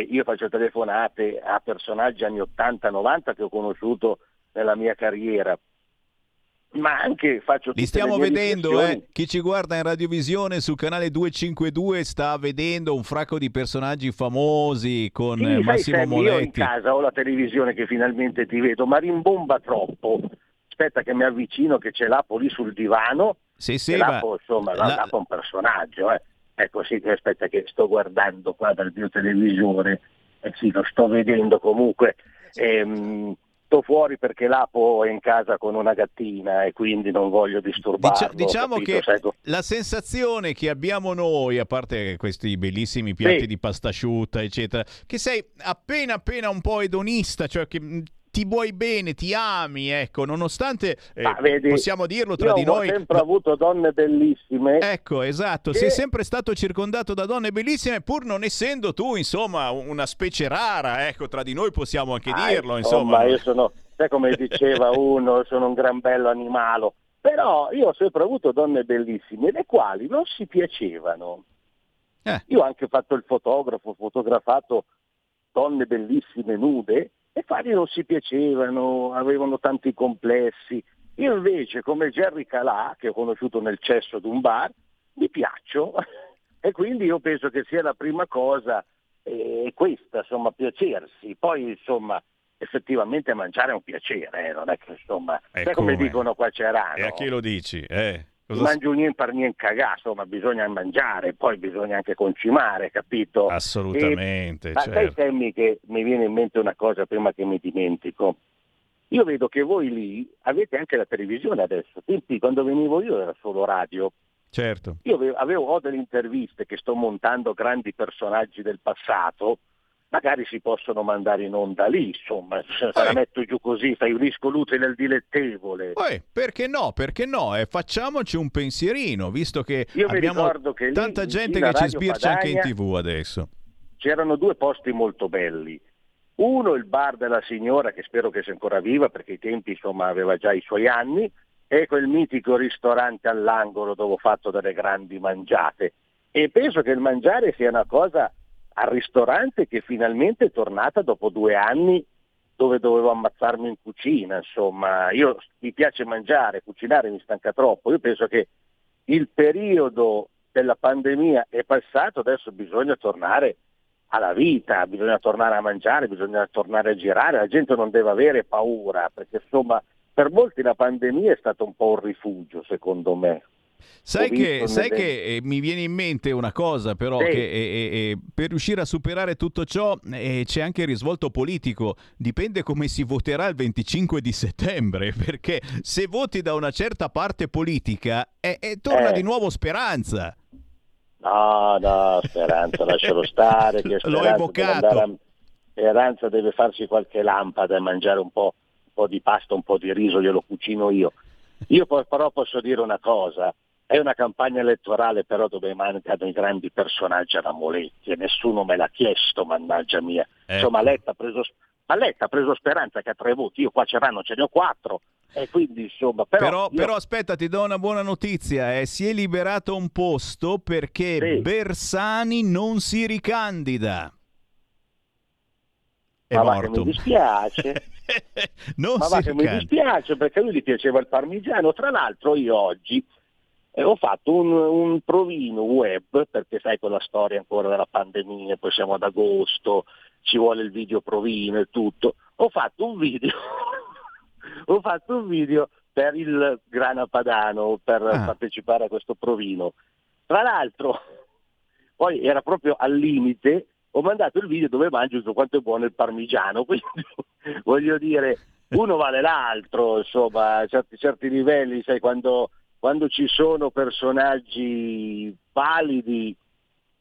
io faccio telefonate a personaggi anni 80-90 che ho conosciuto nella mia carriera, ma anche faccio Li stiamo vedendo, eh. Chi ci guarda in radiovisione sul canale 252 sta vedendo un fracco di personaggi famosi con Sì, eh, sai, Massimo Sammy, io in Moletti. casa ho la televisione che finalmente ti vedo, ma rimbomba troppo. Aspetta che mi avvicino che c'è Lapo lì sul divano. Sì, sì, e ma Lapo, insomma, la- la- Lapo è un personaggio, eh. Ecco sì, che aspetta che sto guardando qua dal mio televisore. Eh sì, lo sto vedendo comunque. Ehm, sto fuori perché Lapo è in casa con una gattina e quindi non voglio disturbarlo. Dicia- diciamo capito? che Sai, la sensazione che abbiamo noi, a parte questi bellissimi piatti Sì. di pasta asciutta, eccetera, che sei appena appena un po' edonista, cioè che ti vuoi bene, ti ami, ecco, nonostante eh, vedi, possiamo dirlo tra io di ho noi. sempre avuto donne bellissime. Ecco, esatto, che- sei sempre stato circondato da donne bellissime, pur non essendo tu, insomma, una specie rara, ecco, tra di noi possiamo anche Ah, dirlo, insomma. io sono, sai come diceva uno, sono un gran bello animalo. Però io ho sempre avuto donne bellissime, le quali non si piacevano. Eh. Io ho anche fatto il fotografo, ho fotografato donne bellissime nude, e quali non si piacevano, avevano tanti complessi. Io invece, come Jerry Calà, che ho conosciuto nel cesso di un bar, mi piaccio. E quindi io penso che sia la prima cosa eh, questa, insomma, piacersi. Poi, insomma, effettivamente mangiare è un piacere, eh, non è che, insomma, E sai come come? dicono qua a Cerano? E a chi lo dici? Eh, cosa- Mangio niente per niente cagà, insomma, bisogna mangiare, poi bisogna anche concimare, capito? Assolutamente, E- ma sai, certo. Sammy, che mi viene in mente una cosa prima che mi dimentico. Io vedo che voi lì avete anche la televisione adesso. Tempi, quando venivo io era solo radio. Certo. Io avevo, avevo- ho delle interviste che sto montando grandi personaggi del passato, magari si possono mandare in onda lì, insomma, se se la metto giù così, fai un disco luce nel dilettevole. Poi, perché no? Perché no? E facciamoci un pensierino, visto che Io abbiamo che tanta gente che ci sbircia anche in Padania, tv adesso. c'erano due posti molto belli. Uno il bar della signora, che spero che sia ancora viva perché ai tempi insomma aveva già i suoi anni, e quel mitico ristorante all'angolo dove ho fatto delle grandi mangiate. E penso che il mangiare sia una cosa al ristorante che finalmente è tornata dopo due anni dove dovevo ammazzarmi in cucina, insomma, io mi piace mangiare, cucinare mi stanca troppo, io penso che il periodo della pandemia è passato, adesso bisogna tornare alla vita, bisogna tornare a mangiare, bisogna tornare a girare, la gente non deve avere paura, perché insomma per molti la pandemia è stato un po' un rifugio, secondo me. Sai, che, sai che eh, mi viene in mente una cosa però, sì. che eh, eh, per riuscire a superare tutto ciò eh, c'è anche il risvolto politico, dipende come si voterà il 25 di settembre, perché se voti da una certa parte politica eh, torna di nuovo speranza. No, no, Speranza, lascialo stare. Che L'ho evocato. A... Speranza deve farsi qualche lampada e mangiare un po', un po' di pasta, un po' di riso, glielo cucino io. Io però posso dire una cosa, è una campagna elettorale però dove mancano i grandi personaggi alla Moletti e nessuno me l'ha chiesto, mannaggia mia. Ecco. Insomma, Letta ha preso, Letta ha preso Speranza che ha tre voti, io qua ce l'hanno, ce ne ho quattro. E quindi insomma, però, però, io... però aspetta, ti do una buona notizia: eh. si è liberato un posto perché sì. Bersani non si ricandida. È Ma morto. mi dispiace. non Ma si che mi ricandida. dispiace perché a lui gli piaceva il parmigiano. Tra l'altro io oggi eh, ho fatto un, un provino web, perché sai con la storia ancora della pandemia, poi siamo ad agosto, ci vuole il video provino e tutto. Ho fatto un video ho fatto un video per il Grana Padano per Ah. partecipare a questo provino. Tra l'altro, poi era proprio al limite, ho mandato il video dove mangio tutto quanto è buono il parmigiano, quindi voglio dire, uno vale l'altro, insomma, a certi, certi livelli, sai, quando, quando ci sono personaggi validi,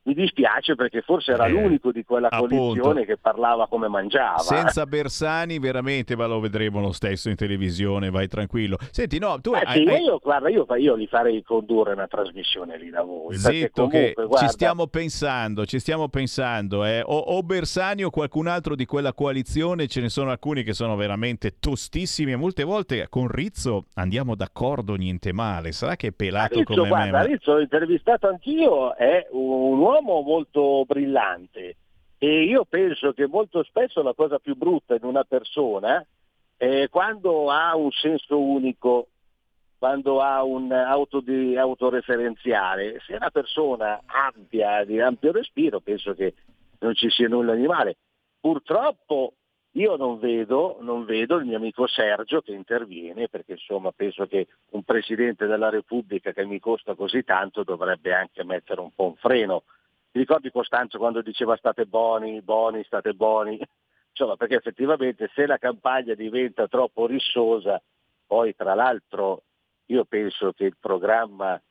mi dispiace perché forse era Eh, l'unico di quella appunto. coalizione che parlava come mangiava. Senza Bersani, veramente, ma lo vedremo lo stesso in televisione, vai tranquillo. Senti, no, tu Eh hai, sì, hai- io, guarda, io, io li farei condurre una trasmissione lì da voi. Zitto che comunque, guarda, ci stiamo pensando, ci stiamo pensando, eh. o, o Bersani o qualcun altro di quella coalizione, ce ne sono alcuni che sono veramente tostissimi e molte volte con Rizzo andiamo d'accordo, niente male, sarà che è pelato Rizzo, come me? guarda, ma- Rizzo l'ho intervistato anch'io, è un uomo molto brillante e io penso che molto spesso la cosa più brutta in una persona è quando ha un senso unico, quando ha un auto di, autoreferenziale. Se una persona ampia, di ampio respiro, penso che non ci sia nulla di male. Purtroppo io non vedo, non vedo il mio amico Sergio che interviene perché insomma penso che un Presidente della Repubblica che mi costa così tanto dovrebbe anche mettere un po' un freno. Ti ricordi Costanzo quando diceva state buoni, buoni, state buoni? Insomma, perché effettivamente se la campagna diventa troppo rissosa, poi tra l'altro io penso che il programma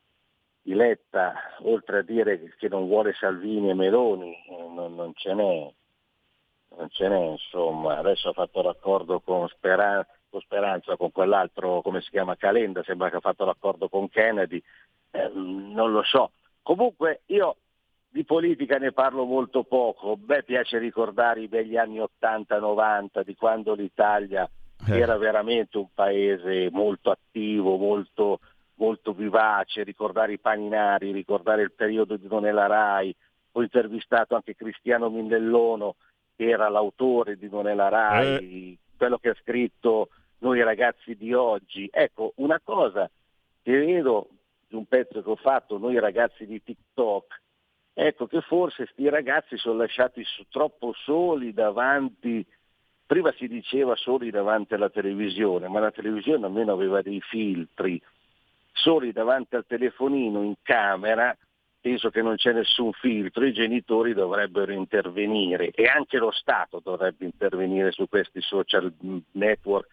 di Letta, oltre a dire che non vuole Salvini e Meloni, eh, non, non ce n'è, non ce n'è, insomma, adesso ha fatto l'accordo con, Speran- con Speranza, con quell'altro, come si chiama, Calenda, sembra che ha fatto l'accordo con Kennedy, eh, non lo so. Comunque io di politica ne parlo molto poco, me piace ricordare i begli anni 80-90, di quando l'Italia Eh. era veramente un paese molto attivo, molto, molto vivace, ricordare i paninari, ricordare il periodo di Non è la Rai, ho intervistato anche Cristiano Mindellone, che era l'autore di Non è la Rai, quello che ha scritto Noi ragazzi di oggi. Ecco, una cosa che vedo di un pezzo che ho fatto, Noi ragazzi di TikTok, ecco che forse sti ragazzi sono lasciati troppo soli davanti, prima si diceva soli davanti alla televisione, ma la televisione almeno aveva dei filtri, soli davanti al telefonino in camera, penso che non c'è nessun filtro, i genitori dovrebbero intervenire e anche lo Stato dovrebbe intervenire su questi social network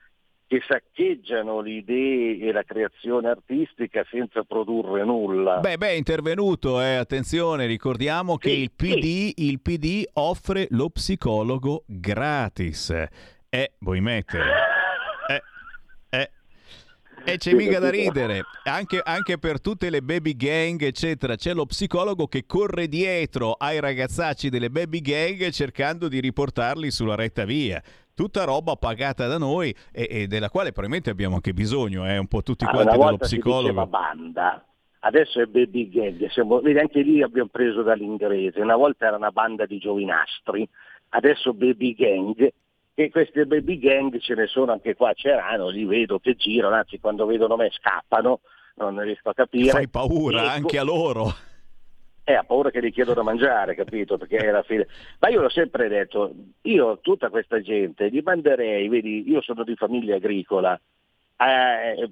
che saccheggiano le idee e la creazione artistica senza produrre nulla. Beh, beh, è intervenuto, eh, attenzione, ricordiamo che il PD, il PD offre lo psicologo gratis. Eh, vuoi mettere? Eh, eh. E c'è Sì, mica da ridere, anche, anche per tutte le baby gang, eccetera. C'è lo psicologo che corre dietro ai ragazzacci delle baby gang cercando di riportarli sulla retta via. Tutta roba pagata da noi e, e della quale probabilmente abbiamo anche bisogno, eh, un po' tutti Ah, quanti una dello psicologo. banda, adesso è baby gang, siamo- vedi anche lì abbiamo preso dall'inglese, una volta era una banda di giovinastri, adesso baby gang, e queste baby gang ce ne sono anche qua a Cerano, li vedo che girano, anzi quando vedono me scappano, non riesco a capire. Fai paura E anche a loro. Eh, ha paura che gli chiedo da mangiare, capito? Perché alla fine... Ma io l'ho sempre detto, io tutta questa gente gli manderei, vedi, io sono di famiglia agricola, eh,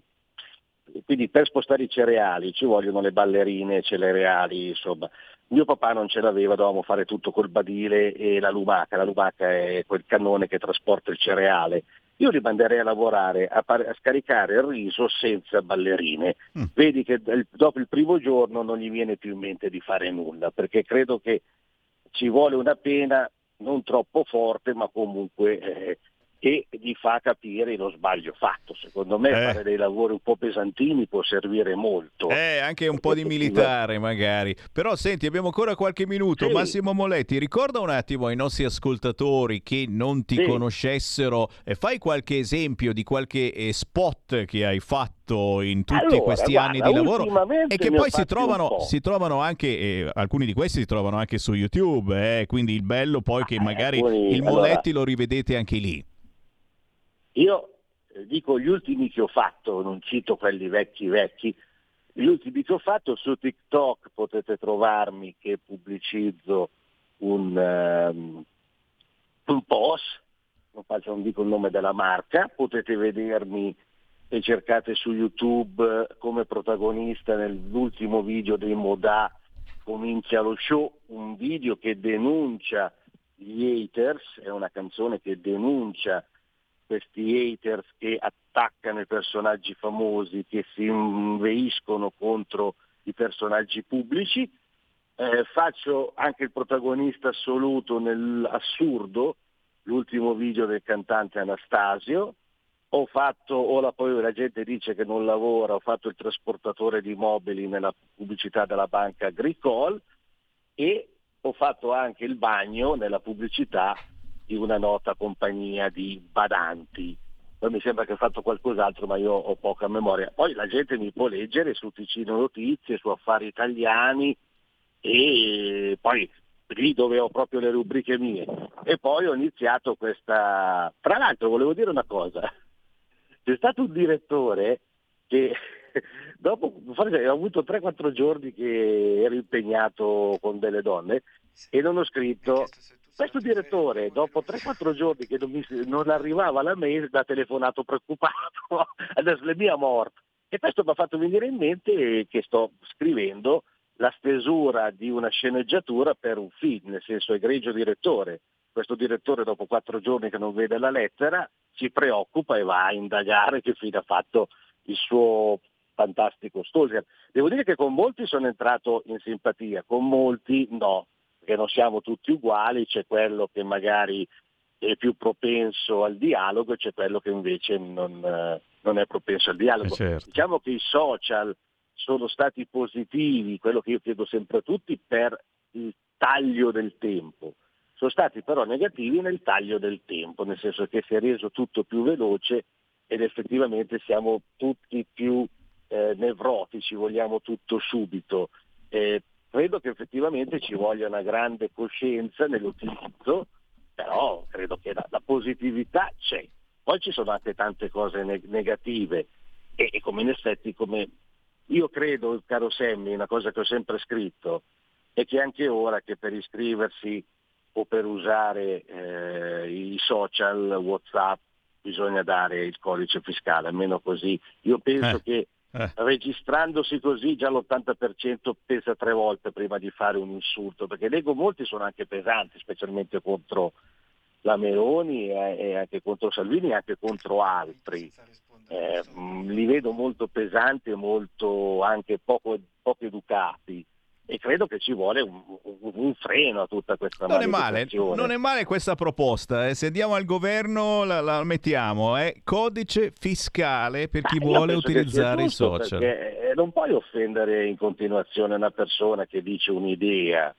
quindi per spostare i cereali ci vogliono le ballerine cereali, insomma. Mio papà non ce l'aveva, dovevamo fare tutto col badile e la lumaca, la lumaca è quel cannone che trasporta il cereale. Io li manderei a lavorare, a, par- a scaricare il riso senza ballerine. Vedi che il- dopo il primo giorno non gli viene più in mente di fare nulla, perché credo che ci vuole una pena non troppo forte, ma comunque eh, che gli fa capire lo sbaglio fatto. Secondo me Eh. fare dei lavori un po' pesantini può servire molto. Eh, anche un po' di militare magari. Però senti, abbiamo ancora qualche minuto. Sì. Massimo Moletti, ricorda un attimo ai nostri ascoltatori che non ti Sì. conoscessero, e fai qualche esempio di qualche eh, spot che hai fatto in tutti Allora, questi guarda, anni di lavoro e che poi si trovano, si trovano anche, eh, alcuni di questi si trovano anche su YouTube, eh, quindi il bello poi che magari alcuni- il allora- Moletti lo rivedete anche lì. Io eh, dico gli ultimi che ho fatto, non cito quelli vecchi vecchi, gli ultimi che ho fatto su TikTok potete trovarmi che pubblicizzo un, ehm, un post, non, faccio, non dico il nome della marca, potete vedermi e cercate su YouTube eh, come protagonista nell'ultimo video dei Modà comincia lo show, un video che denuncia gli haters, è una canzone che denuncia questi haters che attaccano i personaggi famosi, che si inveiscono contro i personaggi pubblici. Eh, faccio anche il protagonista assoluto nell'assurdo, l'ultimo video del cantante Anastasio. Ho fatto, ora poi la gente dice che non lavora, ho fatto il trasportatore di mobili nella pubblicità della banca Agricole e ho fatto anche il bagno nella pubblicità di una nota compagnia di badanti. Poi mi sembra che ho fatto qualcos'altro, ma io ho poca memoria. Poi la gente mi può leggere su Ticino Notizie, su Affari Italiani e poi lì dove ho proprio le rubriche mie. E poi ho iniziato questa... Tra l'altro volevo dire una cosa, c'è stato un direttore che dopo, forse ho avuto 3-4 giorni che ero impegnato con delle donne e non ho scritto. Questo direttore, dopo 3-4 giorni che non, mi, non arrivava la mail, mi ha telefonato preoccupato, adesso le mia morte. E questo mi ha fatto venire in mente che sto scrivendo la stesura di una sceneggiatura per un film, nel senso egregio direttore. Questo direttore dopo quattro giorni che non vede la lettera si preoccupa e va a indagare che fine ha fatto il suo fantastico Stolzer. Devo dire che con molti sono entrato in simpatia, con molti no, perché non siamo tutti uguali, c'è quello che magari è più propenso al dialogo e c'è quello che invece non, eh, non è propenso al dialogo. Eh, certo. Diciamo che i social sono stati positivi, quello che io chiedo sempre a tutti, per il taglio del tempo. Sono stati però negativi nel taglio del tempo, nel senso che si è reso tutto più veloce ed effettivamente siamo tutti più eh, nevrotici, vogliamo tutto subito. Eh, credo che effettivamente ci voglia una grande coscienza nell'utilizzo, però credo che la, la positività c'è. Poi ci sono anche tante cose ne- negative e, e come in effetti, come io credo, caro Sammy, una cosa che ho sempre scritto, è che anche ora che per iscriversi o per usare eh, i social, Whatsapp, bisogna dare il codice fiscale, almeno così. Io penso Eh, che eh. registrandosi così già l'80% pensa tre volte prima di fare un insulto, perché leggo molti sono anche pesanti, specialmente contro la Meloni e, e anche contro Salvini e anche contro altri. Eh, mh, li vedo molto pesanti e molto anche poco, poco educati e credo che ci vuole un, un- un freno a tutta questa Non è male, non è male questa proposta. eh. Se andiamo al governo la, la mettiamo. eh. Codice fiscale per chi io vuole utilizzare i social. Perché eh, non puoi offendere in continuazione una persona che dice un'idea,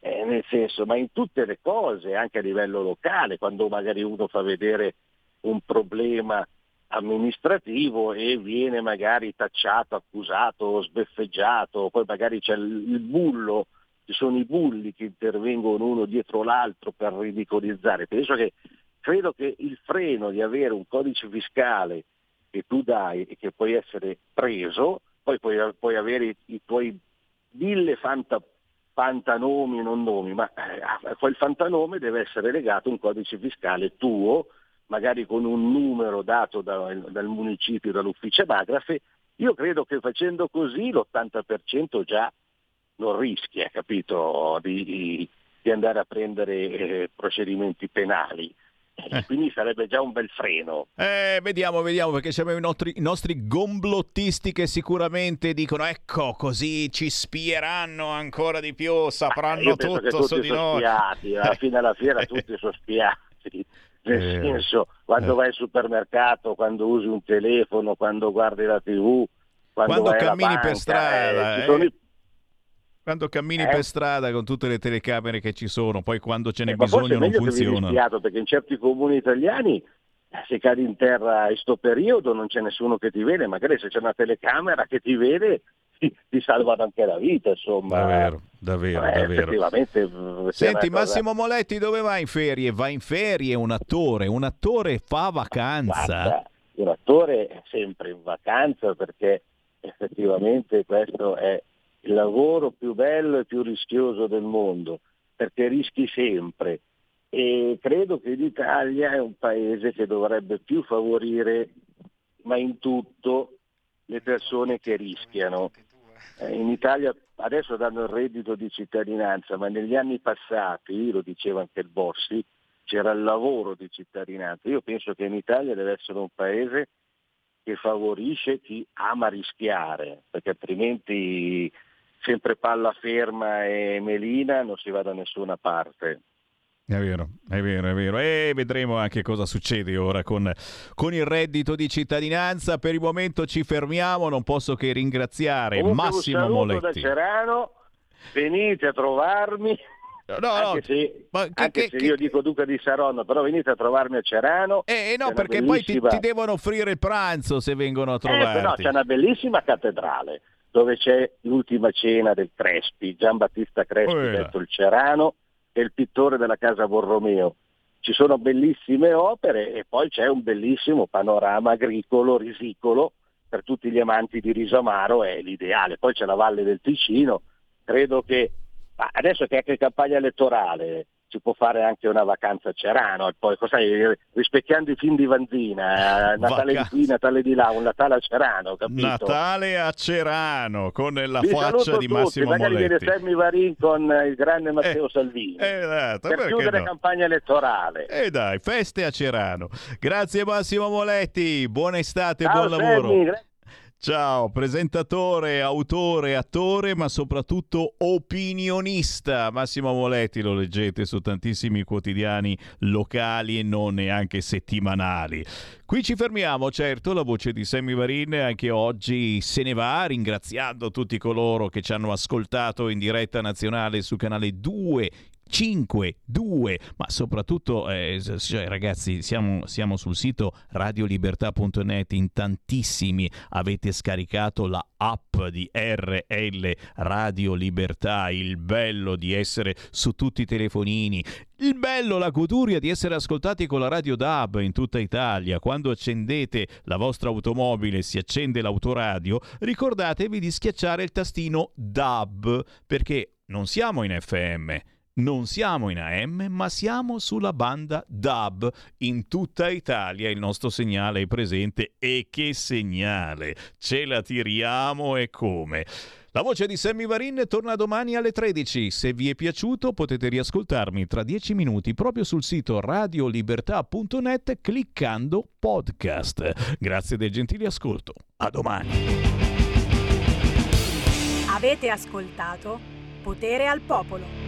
eh, nel senso, ma in tutte le cose, anche a livello locale, quando magari uno fa vedere un problema amministrativo e viene magari tacciato, accusato, sbeffeggiato, poi magari c'è il bullo, ci sono i bulli che intervengono uno dietro l'altro per ridicolizzare. Penso che credo che il freno di avere un codice fiscale che tu dai e che puoi essere preso poi puoi, puoi avere i, tuoi mille fanta, fantanomi, non nomi, ma eh, quel fantanome deve essere legato a un codice fiscale tuo, magari con un numero dato da, dal municipio, dall'ufficio anagrafe, io credo che facendo così l'80% già non rischia, capito, di, di andare a prendere eh, procedimenti penali. Eh. Quindi sarebbe già un bel freno. Eh, vediamo, vediamo, perché siamo i nostri, i nostri, gomblottisti che sicuramente dicono ecco, così ci spieranno ancora di più, sapranno tutto su di noi. Spiati, alla fine della fiera tutti sono spiati. Nel eh, senso, quando eh. vai al supermercato, quando usi un telefono, quando guardi la tv, quando, quando cammini banca, per strada, eh, ci sono i quando cammini eh. per strada con tutte le telecamere che ci sono, poi quando ce n'è eh, bisogno non funzionano. Perché in certi comuni italiani eh, se cadi in terra in questo periodo non c'è nessuno che ti vede, magari se c'è una telecamera che ti vede ti, ti salvano anche la vita, insomma. Davvero, davvero, eh, davvero. Effettivamente, Senti, Massimo Moletti dove va in ferie? Va in ferie un attore, un attore fa vacanza. Guarda, un attore è sempre in vacanza perché effettivamente questo è il lavoro più bello e più rischioso del mondo, perché rischi sempre. E credo che l'Italia è un paese che dovrebbe più favorire, ma in tutto, le persone che rischiano. Eh, in Italia adesso danno il reddito di cittadinanza, ma negli anni passati, lo diceva anche il Bossi, c'era il lavoro di cittadinanza. Io penso che in Italia deve essere un paese che favorisce chi ama rischiare, perché altrimenti sempre palla ferma e melina non si va da nessuna parte. È vero, è vero, è vero. E vedremo anche cosa succede ora con, con, il reddito di cittadinanza. Per il momento ci fermiamo, non posso che ringraziare Comunque Massimo un Moletti. da Cerano, venite a trovarmi. No, anche no, se, ma che, anche che, se io dico Duca di Saronno, però venite a trovarmi a Cerano. Eh, eh no, perché poi ti, ti, devono offrire il pranzo se vengono a trovarti. Eh, no, c'è una bellissima cattedrale dove c'è l'ultima cena del Crespi, Gian Battista Crespi, oh, detto il Cerano, è il pittore della casa Borromeo. Ci sono bellissime opere e poi c'è un bellissimo panorama agricolo, risicolo, per tutti gli amanti di riso amaro è l'ideale. Poi c'è la Valle del Ticino, credo che adesso che è anche campagna elettorale, si può fare anche una vacanza a Cerano e poi sai, rispecchiando i film di Vanzina, eh, Natale Vacanza. di qui, Natale di là, un Natale a Cerano, capito? Natale a Cerano con la Vi faccia di Massimo tutti, magari Moletti. viene Sammy Varin con il grande Matteo eh, Salvini esatto, per chiudere no? campagna elettorale. E eh dai, feste a Cerano. Grazie Massimo Moletti, buona estate, Ciao, buon lavoro. Sammy, Ciao, presentatore, autore, attore, ma soprattutto opinionista. Massimo Moletti lo leggete su tantissimi quotidiani locali e non neanche settimanali. Qui ci fermiamo, certo, la voce di Sammy Varin anche oggi se ne va, ringraziando tutti coloro che ci hanno ascoltato in diretta nazionale su canale 2 5, 2, ma soprattutto eh, cioè, ragazzi siamo, siamo, sul sito radiolibertà.net, in tantissimi avete scaricato la app di RL Radio Libertà, il bello di essere su tutti i telefonini, il bello, la goduria di essere ascoltati con la radio DAB in tutta Italia. Quando accendete la vostra automobile si accende l'autoradio, ricordatevi di schiacciare il tastino DAB perché non siamo in FM non siamo in AM, ma siamo sulla banda DAB. In tutta Italia il nostro segnale è presente e che segnale! Ce la tiriamo e come! La voce di Sammy Varin torna domani alle 13. Se vi è piaciuto potete riascoltarmi tra 10 minuti proprio sul sito radiolibertà.net cliccando podcast. Grazie del gentile ascolto. A domani. Avete ascoltato Potere al Popolo.